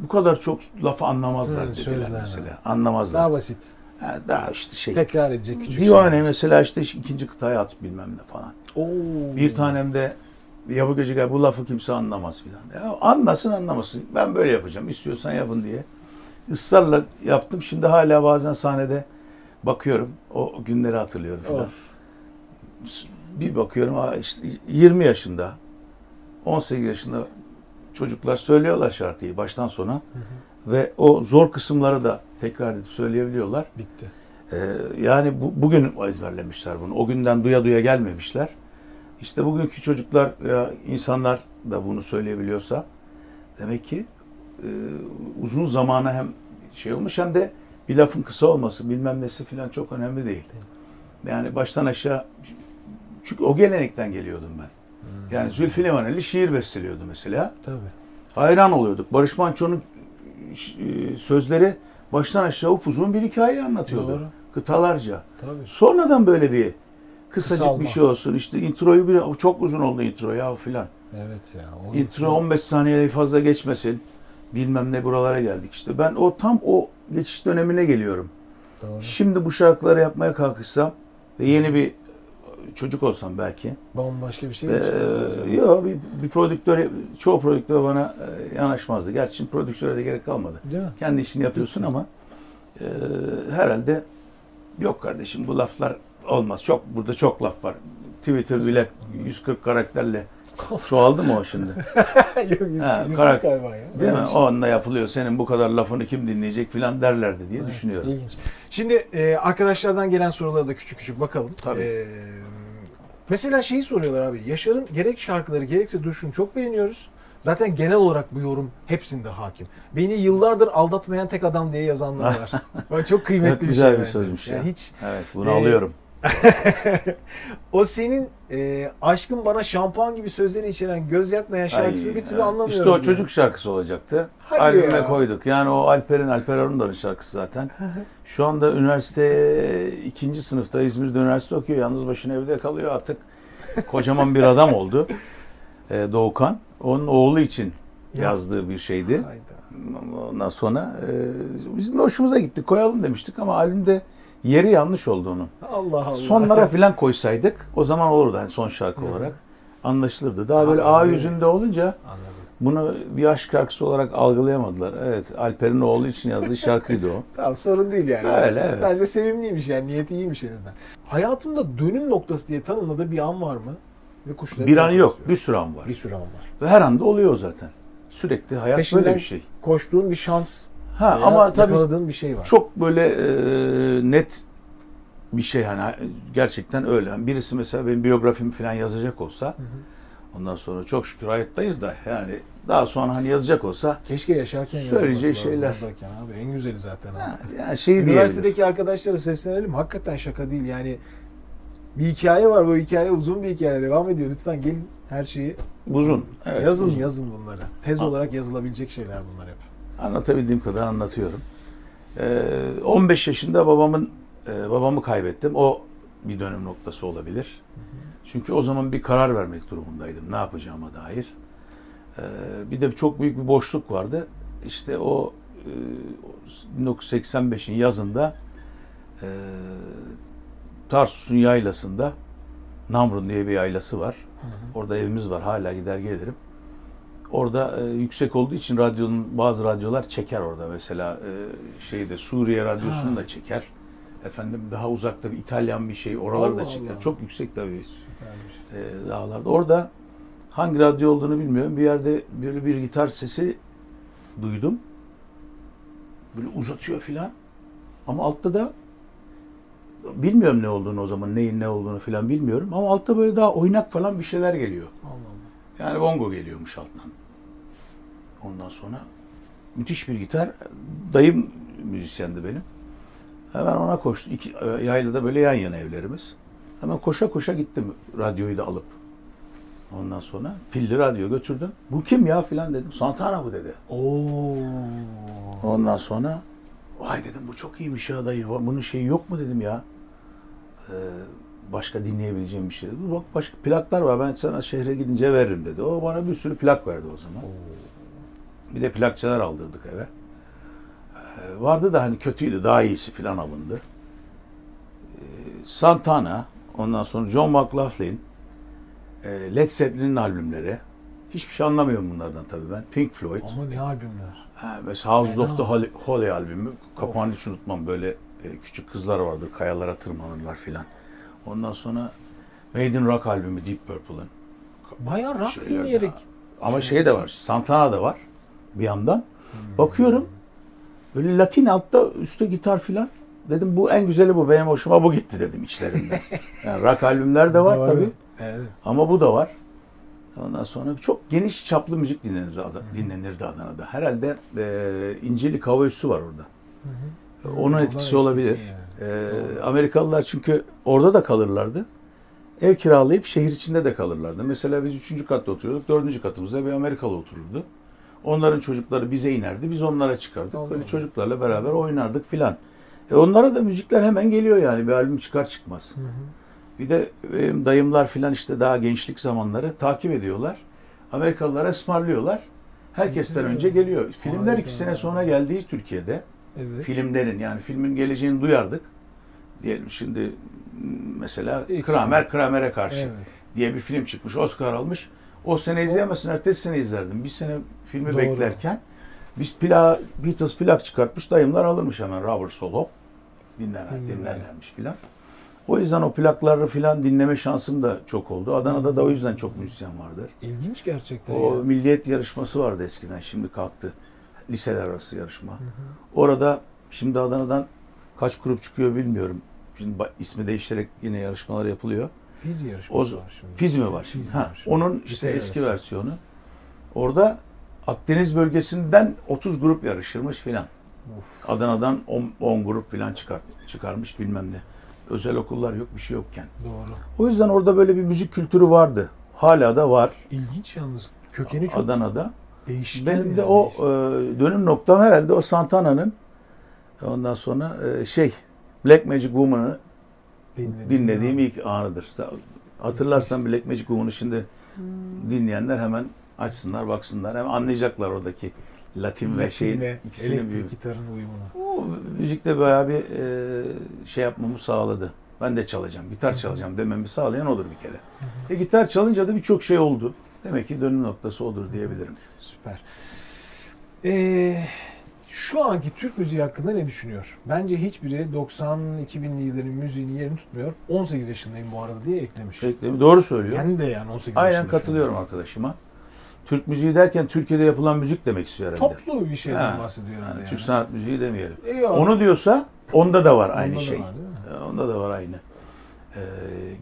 Bu kadar çok lafı anlamazlar Hı, dediler mesela. Anlamazlar. daha basit. Ha, daha işte şey. Tekrar edecek küçük Divane şeyler. mesela işte ikinci kıtaya at bilmem ne falan. Oo. Bir tanem de ya bu gece gel bu lafı kimse anlamaz filan. Ya anlasın anlamasın. Ben böyle yapacağım. İstiyorsan yapın diye. Israrla yaptım. Şimdi hala bazen sahnede bakıyorum. O günleri hatırlıyorum filan. Of. Bir bakıyorum işte 20 yaşında 18 yaşında çocuklar söylüyorlar şarkıyı baştan sona. Ve o zor kısımları da tekrar edip söyleyebiliyorlar. Bitti. Ee, yani bu, bugün ezberlemişler bunu. O günden duya duya gelmemişler. İşte bugünkü çocuklar ya insanlar da bunu söyleyebiliyorsa demek ki e, uzun zamana hem şey olmuş hem de bir lafın kısa olması bilmem nesi filan çok önemli değil. Yani baştan aşağı çünkü o gelenekten geliyordum ben. Yani Zülfü Livaneli şiir besteliyordu mesela. Tabii. Hayran oluyorduk. Barış Manço'nun e, sözleri baştan aşağı upuzun bir hikaye anlatıyordu. Doğru. Kıtalarca. Tabii. Sonradan böyle bir kısacık Kısalma. bir şey olsun. İşte introyu bir çok uzun oldu intro ya filan. Evet ya. Intro 15 saniyeye fazla geçmesin. Bilmem ne buralara geldik işte. Ben o tam o geçiş dönemine geliyorum. Doğru. Şimdi bu şarkıları yapmaya kalkışsam ve yeni bir çocuk olsam belki. Bambaşka bir şey Ee, mi yok bir, bir prodüktör, çoğu prodüktör bana e, yanaşmazdı. Gerçi şimdi prodüktöre de gerek kalmadı. Değil mi? Kendi işini yapıyorsun ama e, herhalde yok kardeşim bu laflar olmaz. Çok burada çok laf var. Twitter bile 140 karakterle çoğaldı mı o şimdi? Yok yüz, Ha, yüz karak- galiba ya. Değil mi? şey. O anda yapılıyor. Senin bu kadar lafını kim dinleyecek filan derlerdi diye düşünüyorum. İlginç. Şimdi e, arkadaşlardan gelen sorulara da küçük küçük bakalım. Tabii. E, mesela şeyi soruyorlar abi. Yaşar'ın gerek şarkıları gerekse duruşunu çok beğeniyoruz. Zaten genel olarak bu yorum hepsinde hakim. Beni yıllardır aldatmayan tek adam diye yazanlar var. Bak çok kıymetli Çok bir güzel şey bir bence. sözmüş ya. Yani hiç Evet bunu Ee, alıyorum. o senin e, aşkın bana şampuan gibi sözleri içeren göz yakmayan şarkısını Ay, bir türlü evet. anlamıyorum. İşte o diyor. çocuk şarkısı olacaktı. Hadi Albüme ya. koyduk. Yani o Alper'in, Alper Arundar'ın şarkısı zaten. Şu anda üniversite ikinci sınıfta İzmir'de üniversite okuyor. Yalnız başına evde kalıyor artık. Kocaman bir adam oldu. Ee, Doğukan. Onun oğlu için Ya. yazdığı bir şeydi. Hayda. Ondan sonra e, bizim de hoşumuza gitti. Koyalım demiştik ama albümde yeri yanlış oldu onun. Allah Allah. Sonlara filan koysaydık o zaman olurdu yani son şarkı olarak. Anlaşılırdı. Daha böyle Tamam, A yüzünde olunca Anladım. bunu bir aşk şarkısı olarak algılayamadılar. Evet, Alper'in oğlu için yazdığı şarkıydı o. Tamam sorun değil yani. Öyle, evet. Bence sevimliymiş yani niyeti iyiymiş en azından. Hayatımda dönüm noktası diye tanımladığı bir an var mı? Ve kuşları Bir an yok, istiyorum. bir sürü an var. Bir sürü an var. Ve her anda oluyor zaten. Sürekli hayat Peşinden böyle bir şey. koştuğun bir şans Ha veya ama tabii yakaladığın bir şey var. çok böyle e, net bir şey hani gerçekten öyle. Yani birisi mesela benim biyografimi falan yazacak olsa ondan sonra çok şükür hayattayız da yani daha sonra hani yazacak olsa Keşke yaşarken Söyleyeceği şeyler. Abi en güzeli zaten. abi. ha, yani şey diyelim. Üniversitedeki arkadaşlara seslenelim. Hakikaten şaka değil yani. Bir hikaye var bu hikaye uzun bir hikaye devam ediyor. Lütfen gelin her şeyi Uzun. Evet, yazın uzun. yazın bunları. Tez Ha. olarak yazılabilecek şeyler bunlar hep. Anlatabildiğim kadar anlatıyorum. Ee, 15 yaşında babamın e, babamı kaybettim. O bir dönüm noktası olabilir. Çünkü o zaman bir karar vermek durumundaydım ne yapacağıma dair. Ee, bir de çok büyük bir boşluk vardı. İşte o e, 1985'in yazında e, Tarsus'un yaylasında Namrun diye bir yaylası var. Orada evimiz var. Hala gider gelirim. Orada e, yüksek olduğu için radyonun bazı radyolar çeker orada mesela e, şeyde Suriye radyosunu Ha. da çeker. Efendim daha uzakta bir İtalyan bir şey oraları da Allah çeker. Allah. Çok yüksek tabii Süpermiş. e, dağlarda. Orada hangi radyo olduğunu bilmiyorum. Bir yerde böyle bir gitar sesi duydum. Böyle uzatıyor filan. Ama altta da bilmiyorum ne olduğunu o zaman neyin ne olduğunu filan bilmiyorum. Ama altta böyle daha oynak falan bir şeyler geliyor. Allah Allah. Yani bongo geliyormuş alttan. Ondan sonra müthiş bir gitar. Dayım müzisyendi benim. Hemen ona koştu. İki, e, yaylada böyle yan yana evlerimiz. Hemen koşa koşa gittim radyoyu da alıp. Ondan sonra pilli radyo götürdüm. Bu kim ya filan dedim. Santana bu dedi. Oo. Ondan sonra vay dedim bu çok iyiymiş ya dayı. Bunun şeyi yok mu dedim ya. Ee, başka dinleyebileceğim bir şey dedi. Bak başka plaklar var ben sana şehre gidince veririm dedi. O bana bir sürü plak verdi o zaman. Bir de plakçılar aldırdık eve. Ee, vardı da hani kötüydü daha iyisi filan alındı. Ee, Santana, ondan sonra John McLaughlin, e, Led Zeppelin'in albümleri. Hiçbir şey anlamıyorum bunlardan tabii ben. Pink Floyd. Ama ne albümler. Ha, mesela House of the Holy, Holy albümü kapağını hiç unutmam. Böyle e, küçük kızlar vardır, kayalara tırmanırlar filan. Ondan sonra Made in Rock albümü Deep Purple'ın. Bayağı rock Şeyler dinleyerek. Ama şey de var, Santana da var bir yandan. Bakıyorum böyle Latin altta üstte gitar filan. Dedim bu en güzeli bu. Benim hoşuma bu gitti dedim içlerinden. Yani rock albümler de var Doğru. tabii. Evet. Ama bu da var. Ondan sonra çok geniş çaplı müzik dinlenirdi, dinlenirdi Adana'da. Herhalde e, İncirlik Hava Üssü var orada. Onun Ondan etkisi olabilir. yani. E, Doğru. Amerikalılar çünkü orada da kalırlardı. Ev kiralayıp şehir içinde de kalırlardı. Mesela biz üçüncü katta oturuyorduk. Dördüncü katımızda bir Amerikalı otururdu. Onların çocukları bize inerdi. Biz onlara çıkardık. Allah Böyle çocuklarla beraber oynardık filan. E onlara da müzikler hemen geliyor yani. Bir albüm çıkar çıkmaz. Hı hı. Bir de benim dayımlar filan işte daha gençlik zamanları takip ediyorlar. Amerikalılara ısmarlıyorlar. Herkesten önce geliyor. Filmler Harika. iki sene sonra geldiği Türkiye'de. Evet. Filmlerin yani filmin geleceğini duyardık. Diyelim şimdi mesela Kramer Kramer'e karşı Evet. diye bir film çıkmış. Oscar almış. O sene izleyemezsin. Ertesi sene izlerdim. Bir sene filmi Doğru. beklerken biz plak, Beatles plak çıkartmış. Dayımlar alırmış hemen Robert Soul Hop. Dinler, Dinler. dinlerlermiş filan. O yüzden o plakları filan dinleme şansım da çok oldu. Adana'da da o yüzden çok müzisyen vardır. İlginç gerçekten. O ya. milliyet yarışması vardı eskiden. Şimdi kalktı. Liseler arası yarışma. Orada şimdi Adana'dan kaç grup çıkıyor bilmiyorum. Şimdi ismi değiştirerek yine yarışmalar yapılıyor. Fiz O yarışması var şimdi. Fiz mi var? Fiz ha, var şimdi. onun işte Liseler eski arası. versiyonu. Orada Akdeniz bölgesinden 30 grup yarışırmış filan. Adana'dan 10, 10 grup filan çıkar, çıkarmış bilmem ne. Özel okullar yok bir şey yokken. Doğru. O yüzden orada böyle bir müzik kültürü vardı. Hala da var İlginç yalnız. Kökeni çok Adana'da. değişken. Benim de yani. o e, dönüm noktam herhalde o Santana'nın ondan sonra e, şey Black Magic Woman'ı Dinledim. dinlediğim ilk anıdır. Hatırlarsan Black Magic Woman'ı şimdi dinleyenler hemen açsınlar baksınlar. Hem anlayacaklar oradaki Latin ve şeyin Ve ikisinin bir gitarın uyumunu. o müzikte bayağı bir e, şey yapmamı sağladı. Ben de çalacağım, gitar çalacağım dememi sağlayan odur bir kere. E, gitar çalınca da birçok şey oldu. Demek ki dönüm noktası odur diyebilirim. Süper. Ee, şu anki Türk müziği hakkında ne düşünüyor? Bence hiçbiri 90-2000'li yılların müziğinin yerini tutmuyor. 18 yaşındayım bu arada diye eklemiş. Peki, doğru söylüyor. Kendi de yani 18 Aynen yaşında. katılıyorum arkadaşıma. Türk müziği derken Türkiye'de yapılan müzik demek istiyor herhalde. Toplu bir şeyden Ha, bahsediyor herhalde. Yani. Türk sanat müziği demeyelim. E. Onu diyorsa onda da var Onda aynı da şey. var, değil mi? E, Onda da var aynı. Ee,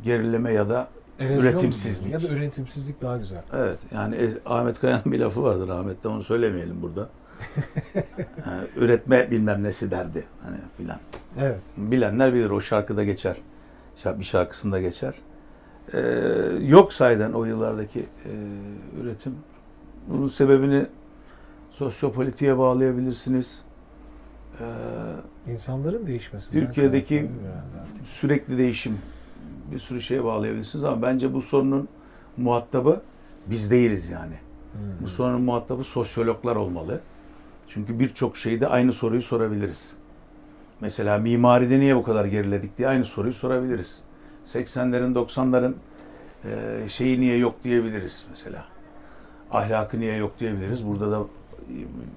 gerileme ya da Erozyon üretimsizlik. Ya da üretimsizlik daha güzel. evet yani Ahmet Kaya'nın bir lafı vardır Ahmet'te onu söylemeyelim burada. Üretme bilmem nesi derdi hani filan. Evet. Bilenler bilir o şarkıda geçer. Bir şarkısında geçer. Ee, yok sayeden o yıllardaki e, üretim. Bunun sebebini Sosyopolitiğe bağlayabilirsiniz. Ee, İnsanların değişmesi. Türkiye'deki sürekli değişim bir sürü şeye bağlayabilirsiniz ama bence bu sorunun muhatabı biz değiliz yani. Bu sorunun muhatabı sosyologlar olmalı. Çünkü birçok şeyde aynı soruyu sorabiliriz. Mesela mimaride niye bu kadar geriledik diye aynı soruyu sorabiliriz. 80'lerin 90'ların e, şeyi niye yok diyebiliriz mesela. Ahlakı niye yok diyebiliriz. Burada da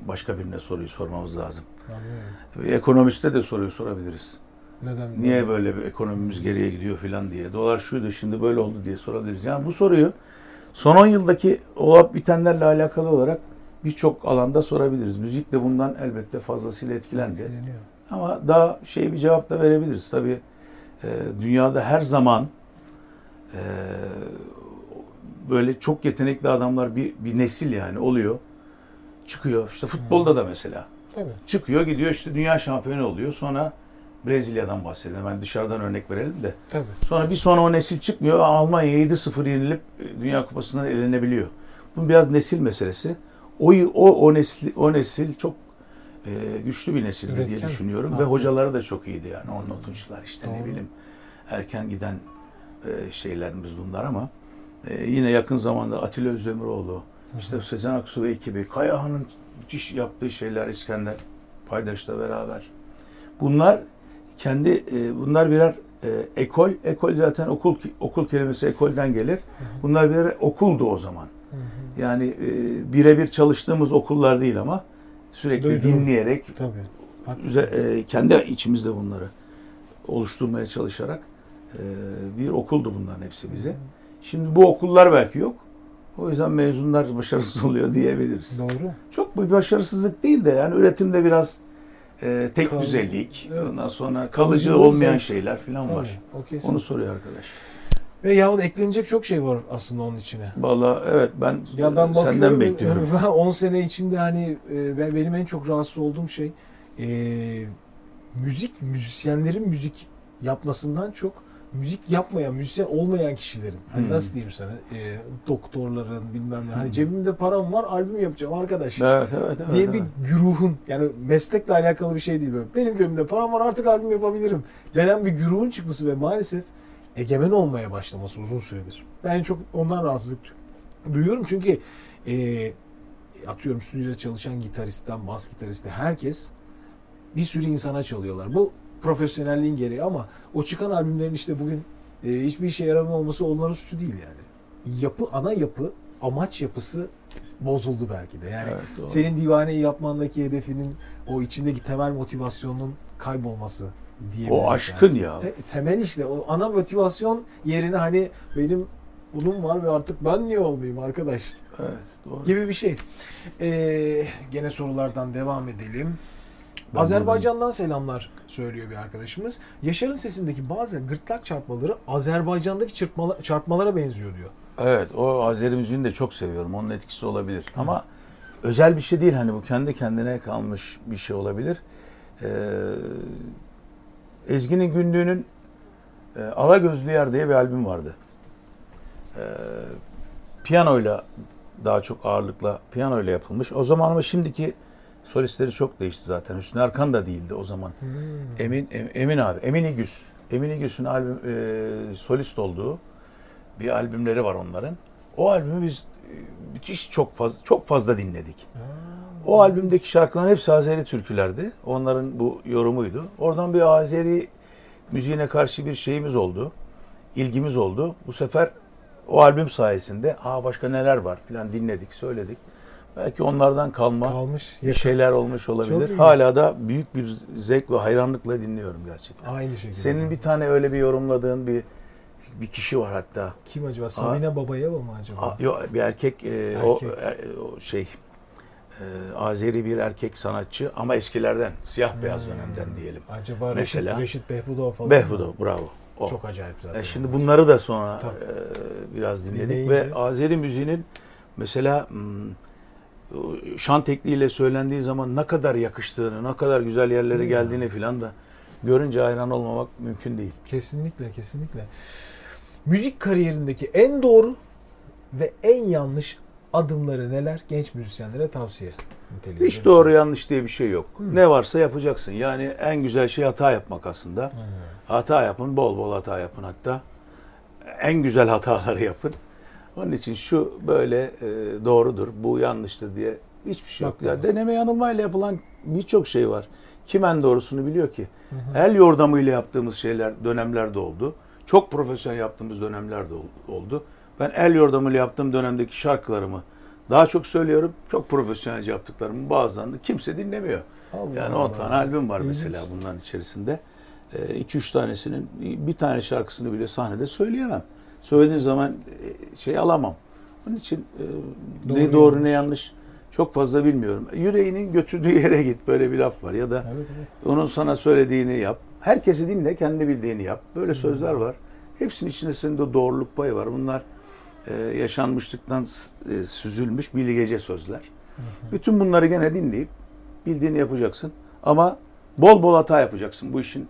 başka birine soruyu sormamız lazım. Anlıyorum. Ekonomiste de soruyu sorabiliriz. Neden? Niye böyle bir ekonomimiz geriye gidiyor filan diye. Dolar şuydu şimdi böyle oldu diye sorabiliriz. Yani bu soruyu son 10 yıldaki olup bitenlerle alakalı olarak birçok alanda sorabiliriz. Müzik de bundan elbette fazlasıyla etkilendi. Etkileniyor. Ama daha şey bir cevap da verebiliriz. Tabii e, dünyada her zaman e, böyle çok yetenekli adamlar bir, bir nesil yani oluyor. Çıkıyor. İşte futbolda da mesela. Tabii. Çıkıyor gidiyor işte dünya şampiyonu oluyor. Sonra Brezilya'dan bahsedelim. Hemen dışarıdan örnek verelim de. Tabii. Sonra bir sonra o nesil çıkmıyor. Almanya 7-0 yenilip e, Dünya Kupası'ndan elenebiliyor. Bu biraz nesil meselesi. O o o nesil o nesil çok e, güçlü bir nesildi diye düşünüyorum ve Haklı. hocaları da çok iyiydi yani. On notunçlar işte ne Doğru. bileyim erken giden e, şeylerimiz bunlar ama e, yine yakın zamanda Atilla Özdemiroğlu, işte Sezen Aksu ve ekibi, Kayahan'ın müthiş yaptığı şeyler İskender Paydaş'la beraber. Bunlar kendi e, bunlar birer e, ekol, ekol zaten okul okul kelimesi ekolden gelir. Bunlar birer okuldu o zaman. Yani e, birebir çalıştığımız okullar değil ama sürekli Duydum. dinleyerek Tabii. Üze- e, kendi içimizde bunları oluşturmaya çalışarak e, bir okuldu bunların hepsi bize. Şimdi bu okullar belki yok. O yüzden mezunlar başarısız oluyor diyebiliriz. Doğru. Çok bir başarısızlık değil de yani üretimde biraz e, tek Kal- düzeylik, Evet. ondan sonra kalıcı Kalıcılığı olmayan şeyler falan var. Kesin. Onu soruyor arkadaş. Ve yahut eklenecek çok şey var aslında onun içine. Vallahi evet ben, Ya ben e, senden bekliyorum. Ben 10 sene içinde hani e, ben benim en çok rahatsız olduğum şey e, müzik müzisyenlerin müzik yapmasından çok müzik yapmayan, müzisyen olmayan kişilerin. Hani Hmm. nasıl diyeyim sana? E, doktorların bilmem ne. Hani cebimde param var, albüm yapacağım arkadaş. Evet evet evet. diye evet. bir güruhun yani meslekle alakalı bir şey değil böyle. Benim cebimde param var artık albüm yapabilirim. Denen bir güruhun çıkması ve maalesef egemen olmaya başlaması uzun süredir. Ben çok ondan rahatsızlık duyuyorum çünkü e, atıyorum stüdyoda çalışan gitaristten bas gitariste herkes bir sürü insana çalıyorlar. Bu profesyonelliğin gereği ama o çıkan albümlerin işte bugün e, hiçbir işe yaramıyor olması onların suçu değil yani. Yapı, ana yapı, amaç yapısı bozuldu belki de. Yani Evet, doğru. senin divaneyi yapmandaki hedefinin o içindeki temel motivasyonun kaybolması diyebiliriz. O aşkın yani. ya. Te- temel işte o ana motivasyon yerine hani benim bunun var ve artık ben niye olmayayım arkadaş Evet doğru. gibi bir şey. Ee, gene sorulardan devam edelim. Ben Azerbaycan'dan selamlar söylüyor bir arkadaşımız. Yaşar'ın sesindeki bazı gırtlak çarpmaları Azerbaycan'daki çırpmalar, çarpmalara benziyor diyor. Evet o Azeri müziğini de çok seviyorum. Onun etkisi olabilir. Ama özel bir şey değil hani bu kendi kendine kalmış bir şey olabilir. Ee, Ezgi'nin günlüğünün e, Ala Gözlü Yer diye bir albüm vardı. Ee, piyanoyla daha çok ağırlıkla piyanoyla yapılmış. O zaman ama şimdiki solistleri çok değişti zaten. Hüsnü Erkan da değildi o zaman. Emin Em- Emin abi, Emin İgüz. Emin İgüz'ün albüm e, solist olduğu bir albümleri var onların. O albümü biz e, müthiş çok fazla çok fazla dinledik. O albümdeki şarkıların hepsi Azeri türkülerdi. Onların bu yorumuydu. Oradan bir Azeri müziğine karşı bir şeyimiz oldu. ilgimiz oldu. Bu sefer o albüm sayesinde aa başka neler var filan dinledik, söyledik. Belki onlardan kalma Kalmış. bir şeyler olmuş olabilir. Hala da büyük bir zevk ve hayranlıkla dinliyorum gerçekten. Aynı şekilde. Senin bir tane öyle bir yorumladığın bir bir kişi var hatta. Kim acaba? Sabine Babayeva mı acaba? A, yok bir erkek, e, o, Erkek. er- o şey e, Azeri bir erkek sanatçı ama eskilerden siyah beyaz Hmm. dönemden diyelim. Acaba Reşit, Mesela- Reşit Behbudov falan Behbudo mı? bravo. O. Çok acayip zaten. E, şimdi bunları da sonra Tabii. e, biraz dinledik Dinleyince- ve Azeri müziğinin mesela hmm, o şan tekniğiyle söylendiği zaman ne kadar yakıştığını, ne kadar güzel yerlere Hmm. geldiğini filan da görünce hayran olmamak mümkün değil. Kesinlikle, kesinlikle. Müzik kariyerindeki en doğru ve en yanlış adımları neler? Genç müzisyenlere tavsiye. niteliğinde. Hiç doğru yanlış diye bir şey yok. Ne varsa yapacaksın. Yani en güzel şey hata yapmak aslında. Hata yapın, bol bol hata yapın hatta. En güzel hataları yapın. Onun için şu böyle e, doğrudur, bu yanlıştır diye hiçbir şey yok. Bakma. Ya deneme yanılmayla yapılan birçok şey var. Kim en doğrusunu biliyor ki? El yordamıyla yaptığımız şeyler dönemlerde oldu. Çok profesyonel yaptığımız dönemlerde ol- oldu. Ben el yordamıyla yaptığım dönemdeki şarkılarımı daha çok söylüyorum. Çok profesyonelce yaptıklarımı bazılarını kimse dinlemiyor. Allah yani 10 Allah. tane albüm var İlginç. mesela bunların içerisinde. 2-3 tanesinin bir tane şarkısını bile sahnede söyleyemem. Söylediğim zaman e, şey alamam. Onun için e, Doğru ne doğru yanlış. ne yanlış çok fazla bilmiyorum. Yüreğinin götürdüğü yere git böyle bir laf var ya da Evet, evet. onun sana söylediğini yap. Herkesi dinle, kendi bildiğini yap. Böyle sözler var. Hepsinin içinde senin de doğruluk payı var. Bunlar e, yaşanmışlıktan e, süzülmüş bilgece sözler. Bütün bunları gene dinleyip bildiğini yapacaksın. Ama bol bol hata yapacaksın. Bu işin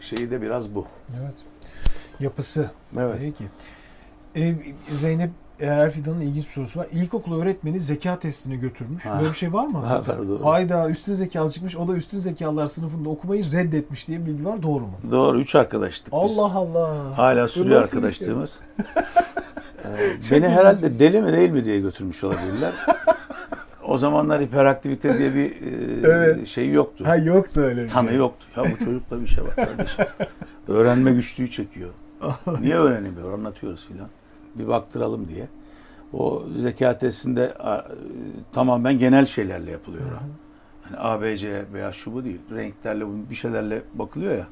şeyi de biraz bu. Evet. Yapısı. Evet. Peki. Ee, Zeynep Erfidan'ın ilginç bir sorusu var. İlkokul öğretmeni zeka testine götürmüş. Ha. Böyle bir şey var mı? Ha, var, doğru. Hayda üstün zekalı çıkmış. O da üstün zekalılar sınıfında okumayı reddetmiş diye bir bilgi var. Doğru mu? Doğru. Üç arkadaştık biz. Allah Allah. Hala Bu sürüyor bir şey? arkadaşlığımız. Ee, beni herhalde deli mi değil mi diye götürmüş olabilirler. o zamanlar hiperaktivite diye bir e, Evet. şey yoktu. Ha yoktu öyle bir Tanı şey. yoktu. Ya bu çocukta bir şey var kardeşim. Öğrenme güçlüğü çekiyor. Niye öğrenemiyor? Anlatıyoruz filan. Bir baktıralım diye. O zeka testinde a, e, tamamen genel şeylerle yapılıyor. o. Yani A, B, C veya şu bu değil. Renklerle bir şeylerle bakılıyor ya.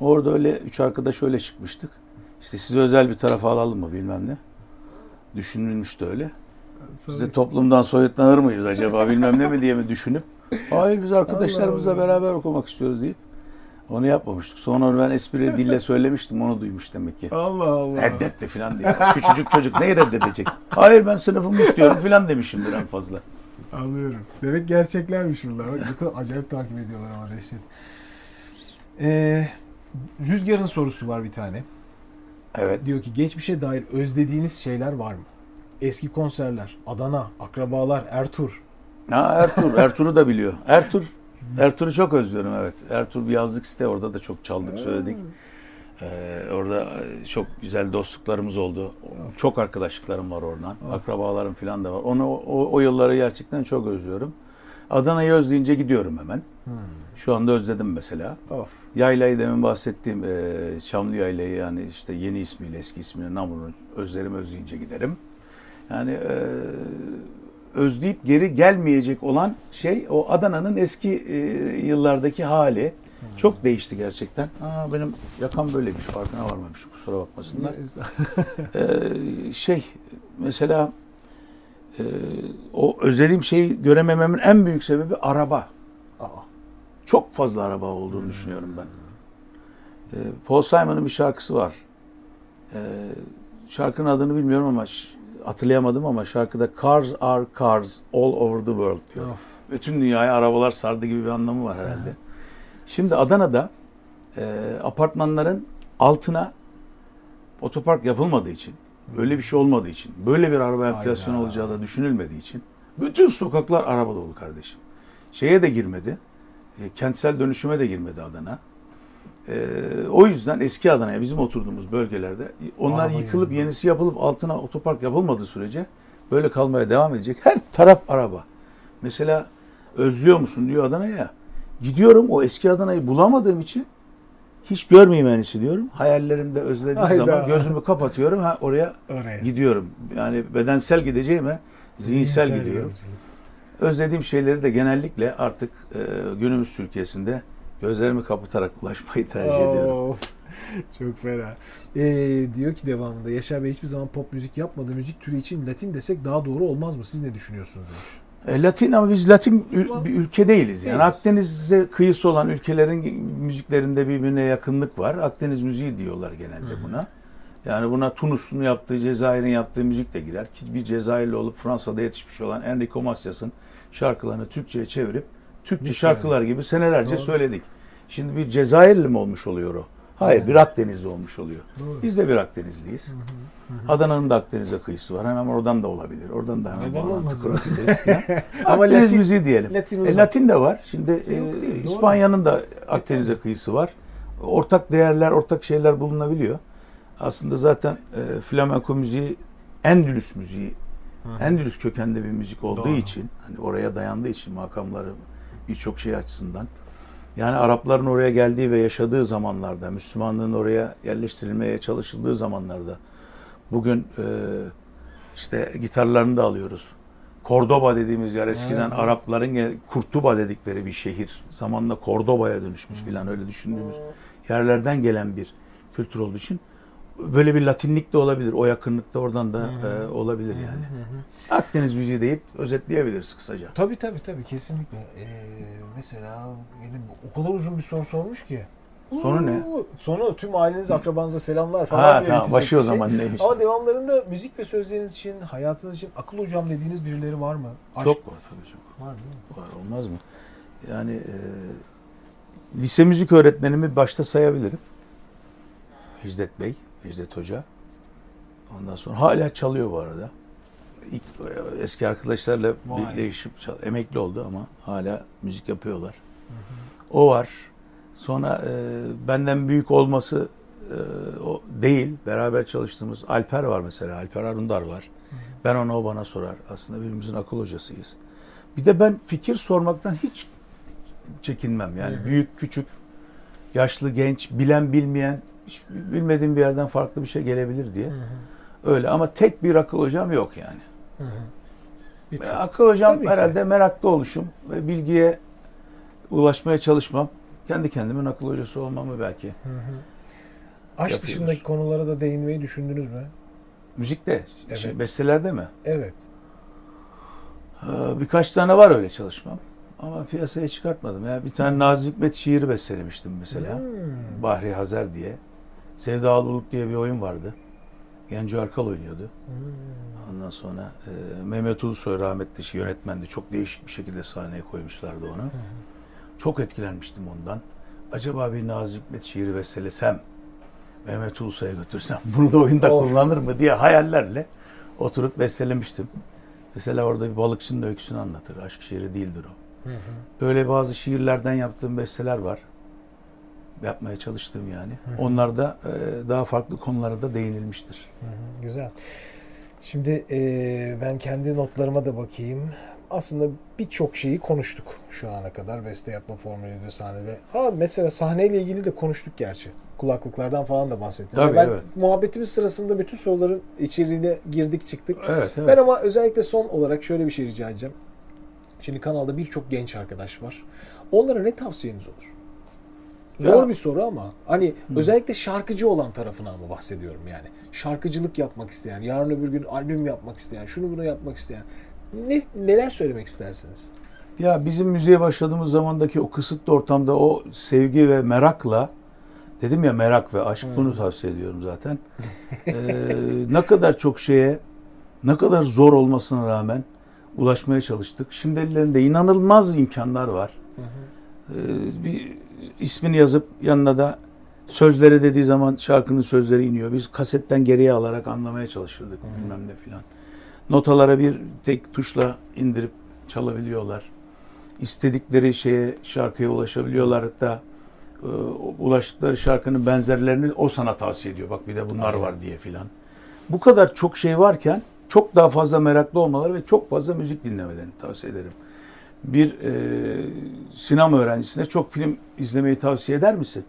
Orada öyle üç arkadaş öyle çıkmıştık. İşte size özel bir tarafa alalım mı bilmem ne. Düşünülmüş de öyle. Biz de toplumdan soyutlanır mıyız acaba bilmem ne mi diye mi düşünüp hayır biz arkadaşlarımızla beraber okumak istiyoruz deyip onu yapmamıştık. Sonra ben espri dille söylemiştim onu duymuş demek ki. Allah Allah. Reddet de filan diye. Küçücük çocuk neyi reddedecek? Hayır ben sınıfımı istiyorum filan demişimdir en fazla. Anlıyorum. Demek gerçeklermiş bunlar. Bak ne kadar acayip takip ediyorlar ama dehşet. Ee, Rüzgar'ın sorusu var bir tane. Evet. Diyor ki geçmişe dair özlediğiniz şeyler var mı? Eski konserler, Adana, akrabalar, Ertur. Ha Ertuğrul, Ertuğrul'u da biliyor. Ertuğrul, Ertuğrul'u çok özlüyorum evet. Ertuğrul bir yazlık site orada da çok çaldık söyledik. Ee, orada e, çok güzel dostluklarımız oldu. Çok arkadaşlıklarım var oradan. Akrabalarım falan da var. Onu o, o yılları gerçekten çok özlüyorum. Adana'yı özleyince gidiyorum hemen. Şu anda özledim mesela. Of. Yaylayı demin bahsettiğim e, Çamlı Yaylayı yani işte yeni ismiyle eski ismiyle Namur'u özlerim özleyince giderim. Yani e, özleyip geri gelmeyecek olan şey o Adana'nın eski e, yıllardaki hali. Çok değişti gerçekten. Aa, benim yakam böyleymiş farkına varmamış kusura bakmasınlar. Ee, şey mesela e, o özelim şeyi göremememin en büyük sebebi araba. Aa, Çok fazla araba olduğunu düşünüyorum ben. Ee, Paul Simon'ın bir şarkısı var. Ee, şarkının adını bilmiyorum ama hatırlayamadım ama şarkıda Cars are cars all over the world diyor. of. Bütün dünyaya arabalar sardı gibi bir anlamı var herhalde. Şimdi Adana'da e, apartmanların altına otopark yapılmadığı için, öyle bir şey olmadığı için, böyle bir araba enflasyonu Hayda. olacağı da düşünülmediği için bütün sokaklar araba dolu kardeşim. Şeye de girmedi, e, kentsel dönüşüme de girmedi Adana. E, o yüzden eski Adana'ya bizim oturduğumuz bölgelerde onlar Araba yıkılıp yüzünden. yenisi yapılıp altına otopark yapılmadığı sürece böyle kalmaya devam edecek. Her taraf araba. Mesela özlüyor musun diyor Adana'ya. Gidiyorum o eski Adana'yı bulamadığım için hiç görmeyeyim en iyisi diyorum. Hayallerimde özlediğim Hayda. zaman gözümü kapatıyorum. Ha oraya Oraya. gidiyorum. Yani bedensel gideceğime zihinsel, gidiyorum. yolculuk. Özlediğim şeyleri de genellikle artık e, günümüz Türkiye'sinde gözlerimi kapatarak ulaşmayı tercih ediyorum. Of, Çok fena. Ee, diyor ki devamında Yaşar Bey hiçbir zaman pop müzik yapmadı. Müzik türü için Latin desek daha doğru olmaz mı? Siz ne düşünüyorsunuz demiş. E, Latin ama biz Latin ül- bir ülke değiliz. Yani Değiliz. Akdeniz'e kıyısı olan ülkelerin müziklerinde birbirine yakınlık var. Akdeniz müziği diyorlar genelde buna. Yani buna Tunus'un yaptığı, Cezayir'in yaptığı müzik de girer. Ki bir Cezayirli olup Fransa'da yetişmiş olan Enrico Macias'ın şarkılarını Türkçe'ye çevirip Türkçe şarkılar gibi senelerce Doğru. söyledik. Şimdi bir Cezayirli mi olmuş oluyor o? Hayır bir Akdenizli olmuş oluyor. Doğru. Biz de bir Akdenizliyiz. Adana'nın da Akdeniz'e kıyısı var. Hemen oradan da olabilir. Oradan da hemen bağlantı kurabiliriz. Ama Akdeniz Latin- müziği diyelim. Latin e. Latin de var. Şimdi e, Yok doğru. İspanya'nın da Akdeniz'e kıyısı var. Ortak değerler, ortak şeyler bulunabiliyor. Aslında zaten e, flamenko müziği Endülüs müziği, Endülüs kökenli bir müzik olduğu Doğru. için, hani oraya dayandığı için makamları birçok şey açısından. Yani Arapların oraya geldiği ve yaşadığı zamanlarda, Müslümanlığın oraya yerleştirilmeye çalışıldığı zamanlarda, bugün e, işte gitarlarını da alıyoruz. Kordoba dediğimiz yer eskiden Evet. Arapların Kurtuba dedikleri bir şehir. Zamanla Kordoba'ya dönüşmüş filan öyle düşündüğümüz yerlerden gelen bir kültür olduğu için böyle bir Latinlik de olabilir. O yakınlıkta oradan da e, olabilir yani. Akdeniz müziği deyip özetleyebiliriz kısaca. Tabii tabii tabii kesinlikle. Ee, mesela benim o kadar uzun bir soru sormuş ki. Sonu ne? Sonu tüm aileniz, akrabanıza selamlar falan Ha diye tamam başı o şey. zaman neymiş? Ama devamlarında müzik ve sözleriniz için, hayatınız için akıl hocam dediğiniz birileri var mı? Aşk Çok var tabii çok. var değil mi? Var olmaz mı? Yani e, lise müzik öğretmenimi başta sayabilirim. Necdet Bey, Necdet Hoca. Ondan sonra hala çalıyor bu arada. İlk, e, eski arkadaşlarla birleşip emekli oldu ama hala müzik yapıyorlar. O var. Sonra e, benden büyük olması e, o değil. Beraber çalıştığımız Alper var mesela. Alper Arundar var. Ben ona o bana sorar. Aslında birbirimizin akıl hocasıyız. Bir de ben fikir sormaktan hiç çekinmem. Yani Hı hı. büyük, küçük, yaşlı, genç, bilen, bilmeyen, hiç bilmediğim bir yerden farklı bir şey gelebilir diye. Hı hı, Öyle ama tek bir akıl hocam yok yani. hı hı. Ve Akıl hocam Tabii ki. herhalde meraklı oluşum ve bilgiye ulaşmaya çalışmam. Kendi kendimin akıl hocası olmamı belki. Hı hı. Aşk Yapıyoruz. dışındaki konulara da değinmeyi düşündünüz mü? Müzikte, Evet. şey, bestelerde mi? Evet. Ee, Birkaç tane var öyle çalışmam. Ama piyasaya çıkartmadım. Yani bir tane Nazım Hikmet şiiri bestelemiştim mesela. Hmm. Bahri Hazer diye. Sevda Bulut diye bir oyun vardı. Genco Arkal oynuyordu. Hmm. Ondan sonra e, Mehmet Ulusoy rahmetli şey, yönetmendi. Çok değişik bir şekilde sahneye koymuşlardı onu. Çok etkilenmiştim ondan. Acaba bir Nazım Hikmet şiiri bestelesem, Mehmet Ulusoy'a götürsem bunu da oyunda Of. kullanır mı diye hayallerle oturup bestelemiştim. Mesela orada bir balıkçının öyküsünü anlatır. Aşk şiiri değildir o. Hı hı. Böyle bazı şiirlerden yaptığım besteler var. Yapmaya çalıştığım yani. Onlarda e, daha farklı konulara da değinilmiştir. Hı hı, Güzel. Şimdi e, ben kendi notlarıma da bakayım. Aslında birçok şeyi konuştuk şu ana kadar. Beste yapma formülüydü sahnede. Ha mesela sahneyle ilgili de konuştuk gerçi. Kulaklıklardan falan da bahsettik. Tabii, ben evet. muhabbetimiz sırasında bütün soruların içeriğine girdik çıktık. Evet, evet. Ben ama özellikle son olarak şöyle bir şey rica edeceğim. Şimdi kanalda birçok genç arkadaş var. Onlara ne tavsiyeniz olur? Zor bir soru ama hani özellikle şarkıcı olan tarafına ama bahsediyorum yani. Şarkıcılık yapmak isteyen, yarın öbür gün albüm yapmak isteyen, şunu bunu yapmak isteyen. Ne, neler söylemek istersiniz? Ya bizim müziğe başladığımız zamandaki o kısıtlı ortamda o sevgi ve merakla dedim ya merak ve aşk bunu tavsiye ediyorum zaten. Ee, ne kadar çok şeye ne kadar zor olmasına rağmen ulaşmaya çalıştık. Şimdi ellerinde inanılmaz imkanlar var. Ee, bir ismini yazıp yanına da sözleri dediği zaman şarkının sözleri iniyor. Biz kasetten geriye alarak anlamaya çalışırdık bilmem ne filan. Notalara bir tek tuşla indirip çalabiliyorlar. İstedikleri şeye şarkıya ulaşabiliyorlar hatta e, ulaştıkları şarkının benzerlerini o sana tavsiye ediyor. Bak bir de bunlar var diye filan. Bu kadar çok şey varken çok daha fazla meraklı olmaları ve çok fazla müzik dinlemelerini tavsiye ederim. Bir e, sinema öğrencisine çok film izlemeyi tavsiye eder misin?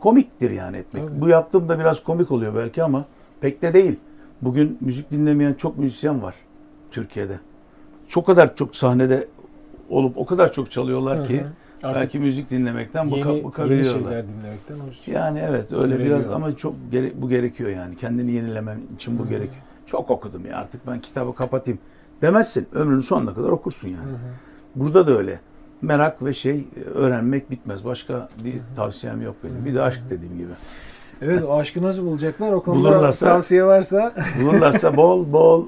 Komiktir yani etmek. Tabii. Bu yaptığım da biraz komik oluyor belki ama pek de değil. Bugün müzik dinlemeyen çok müzisyen var Türkiye'de. Çok kadar çok sahnede olup o kadar çok çalıyorlar ki Artık belki müzik dinlemekten yeni, bıka, yeni bıkabiliyorlar. şeyler dinlemekten hoş. Yani evet öyle biraz ama çok gere- bu gerekiyor yani. Kendini yenilemen için bu gerekiyor. Çok okudum ya artık ben kitabı kapatayım demezsin. Ömrünün sonuna kadar okursun yani. Burada da öyle. Merak ve şey öğrenmek bitmez. Başka bir tavsiyem yok benim. Bir de aşk dediğim gibi. Evet o aşkı nasıl bulacaklar o konuda Bulurlarsa- tavsiye varsa. Bulurlarsa bol bol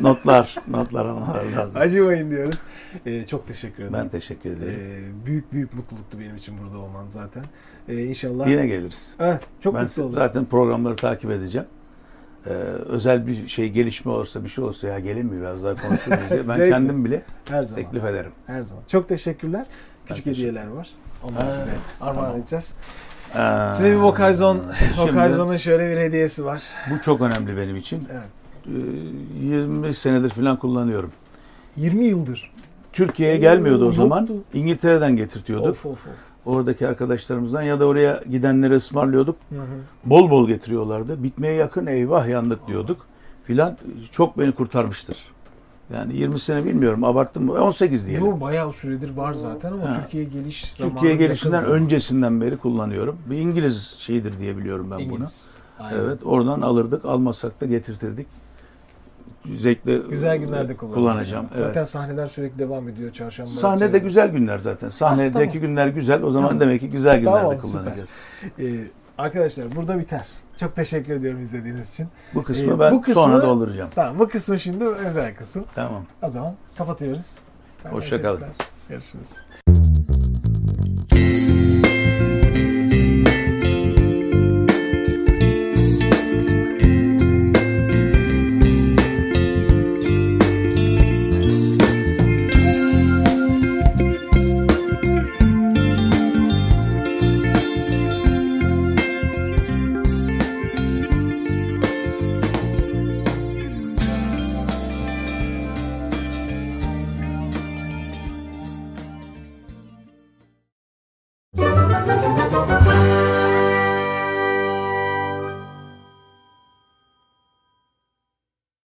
notlar, notlar almalar lazım. Acımayın diyoruz. Ee, çok teşekkür ederim. Ben teşekkür ederim. Ee, büyük büyük mutluluktu benim için burada olman zaten. Ee, inşallah. Yine geliriz. Evet, çok ben mutlu oldum. zaten programları takip edeceğim. Ee, özel bir şey gelişme olursa bir şey olursa ya gelin mi biraz daha konuşuruz diye ben kendim bile Her zaman. teklif ederim. Her zaman. Çok teşekkürler. Küçük Ben hediyeler var. Onları size armağan tamam. edeceğiz. Ee, Size bir Vokalizon, Vokalizon'un şöyle bir hediyesi var. bu çok önemli benim için. Evet. Ee, 20 senedir falan kullanıyorum. 20 yıldır. Türkiye'ye gelmiyordu o yoktu. zaman. İngiltere'den getirtiyorduk. Of of of. Oradaki arkadaşlarımızdan ya da oraya gidenleri ısmarlıyorduk. Hı hı. Bol bol getiriyorlardı. Bitmeye yakın eyvah yandık diyorduk. Filan çok beni kurtarmıştır. Yani 20 sene bilmiyorum abarttım mı? 18 diyelim. Yo bayağı süredir var zaten ama Ha. Türkiye'ye geliş zamanı Türkiye gelişinden öncesinden beri kullanıyorum. Bir İngiliz şeyidir diye biliyorum ben bunu. İngiliz. Aynen. Evet oradan alırdık almasak da getirtirdik. Zevkle Güzel günlerde kullanacağım. kullanacağım. Evet. Zaten sahneler sürekli devam ediyor çarşamba. Sahnede akşamı. güzel günler zaten. Sahnedeki Ah, tamam. günler güzel. O zaman Tamam. demek ki güzel günlerde Tamam, kullanacağız. Ee, arkadaşlar burada biter. Çok teşekkür ediyorum izlediğiniz için. Bu kısmı Ee, ben bu kısmı- sonra dolduracağım. Tamam bu kısmı şimdi özel kısım. Tamam. O zaman kapatıyoruz. Hoşça kalın. Görüşürüz.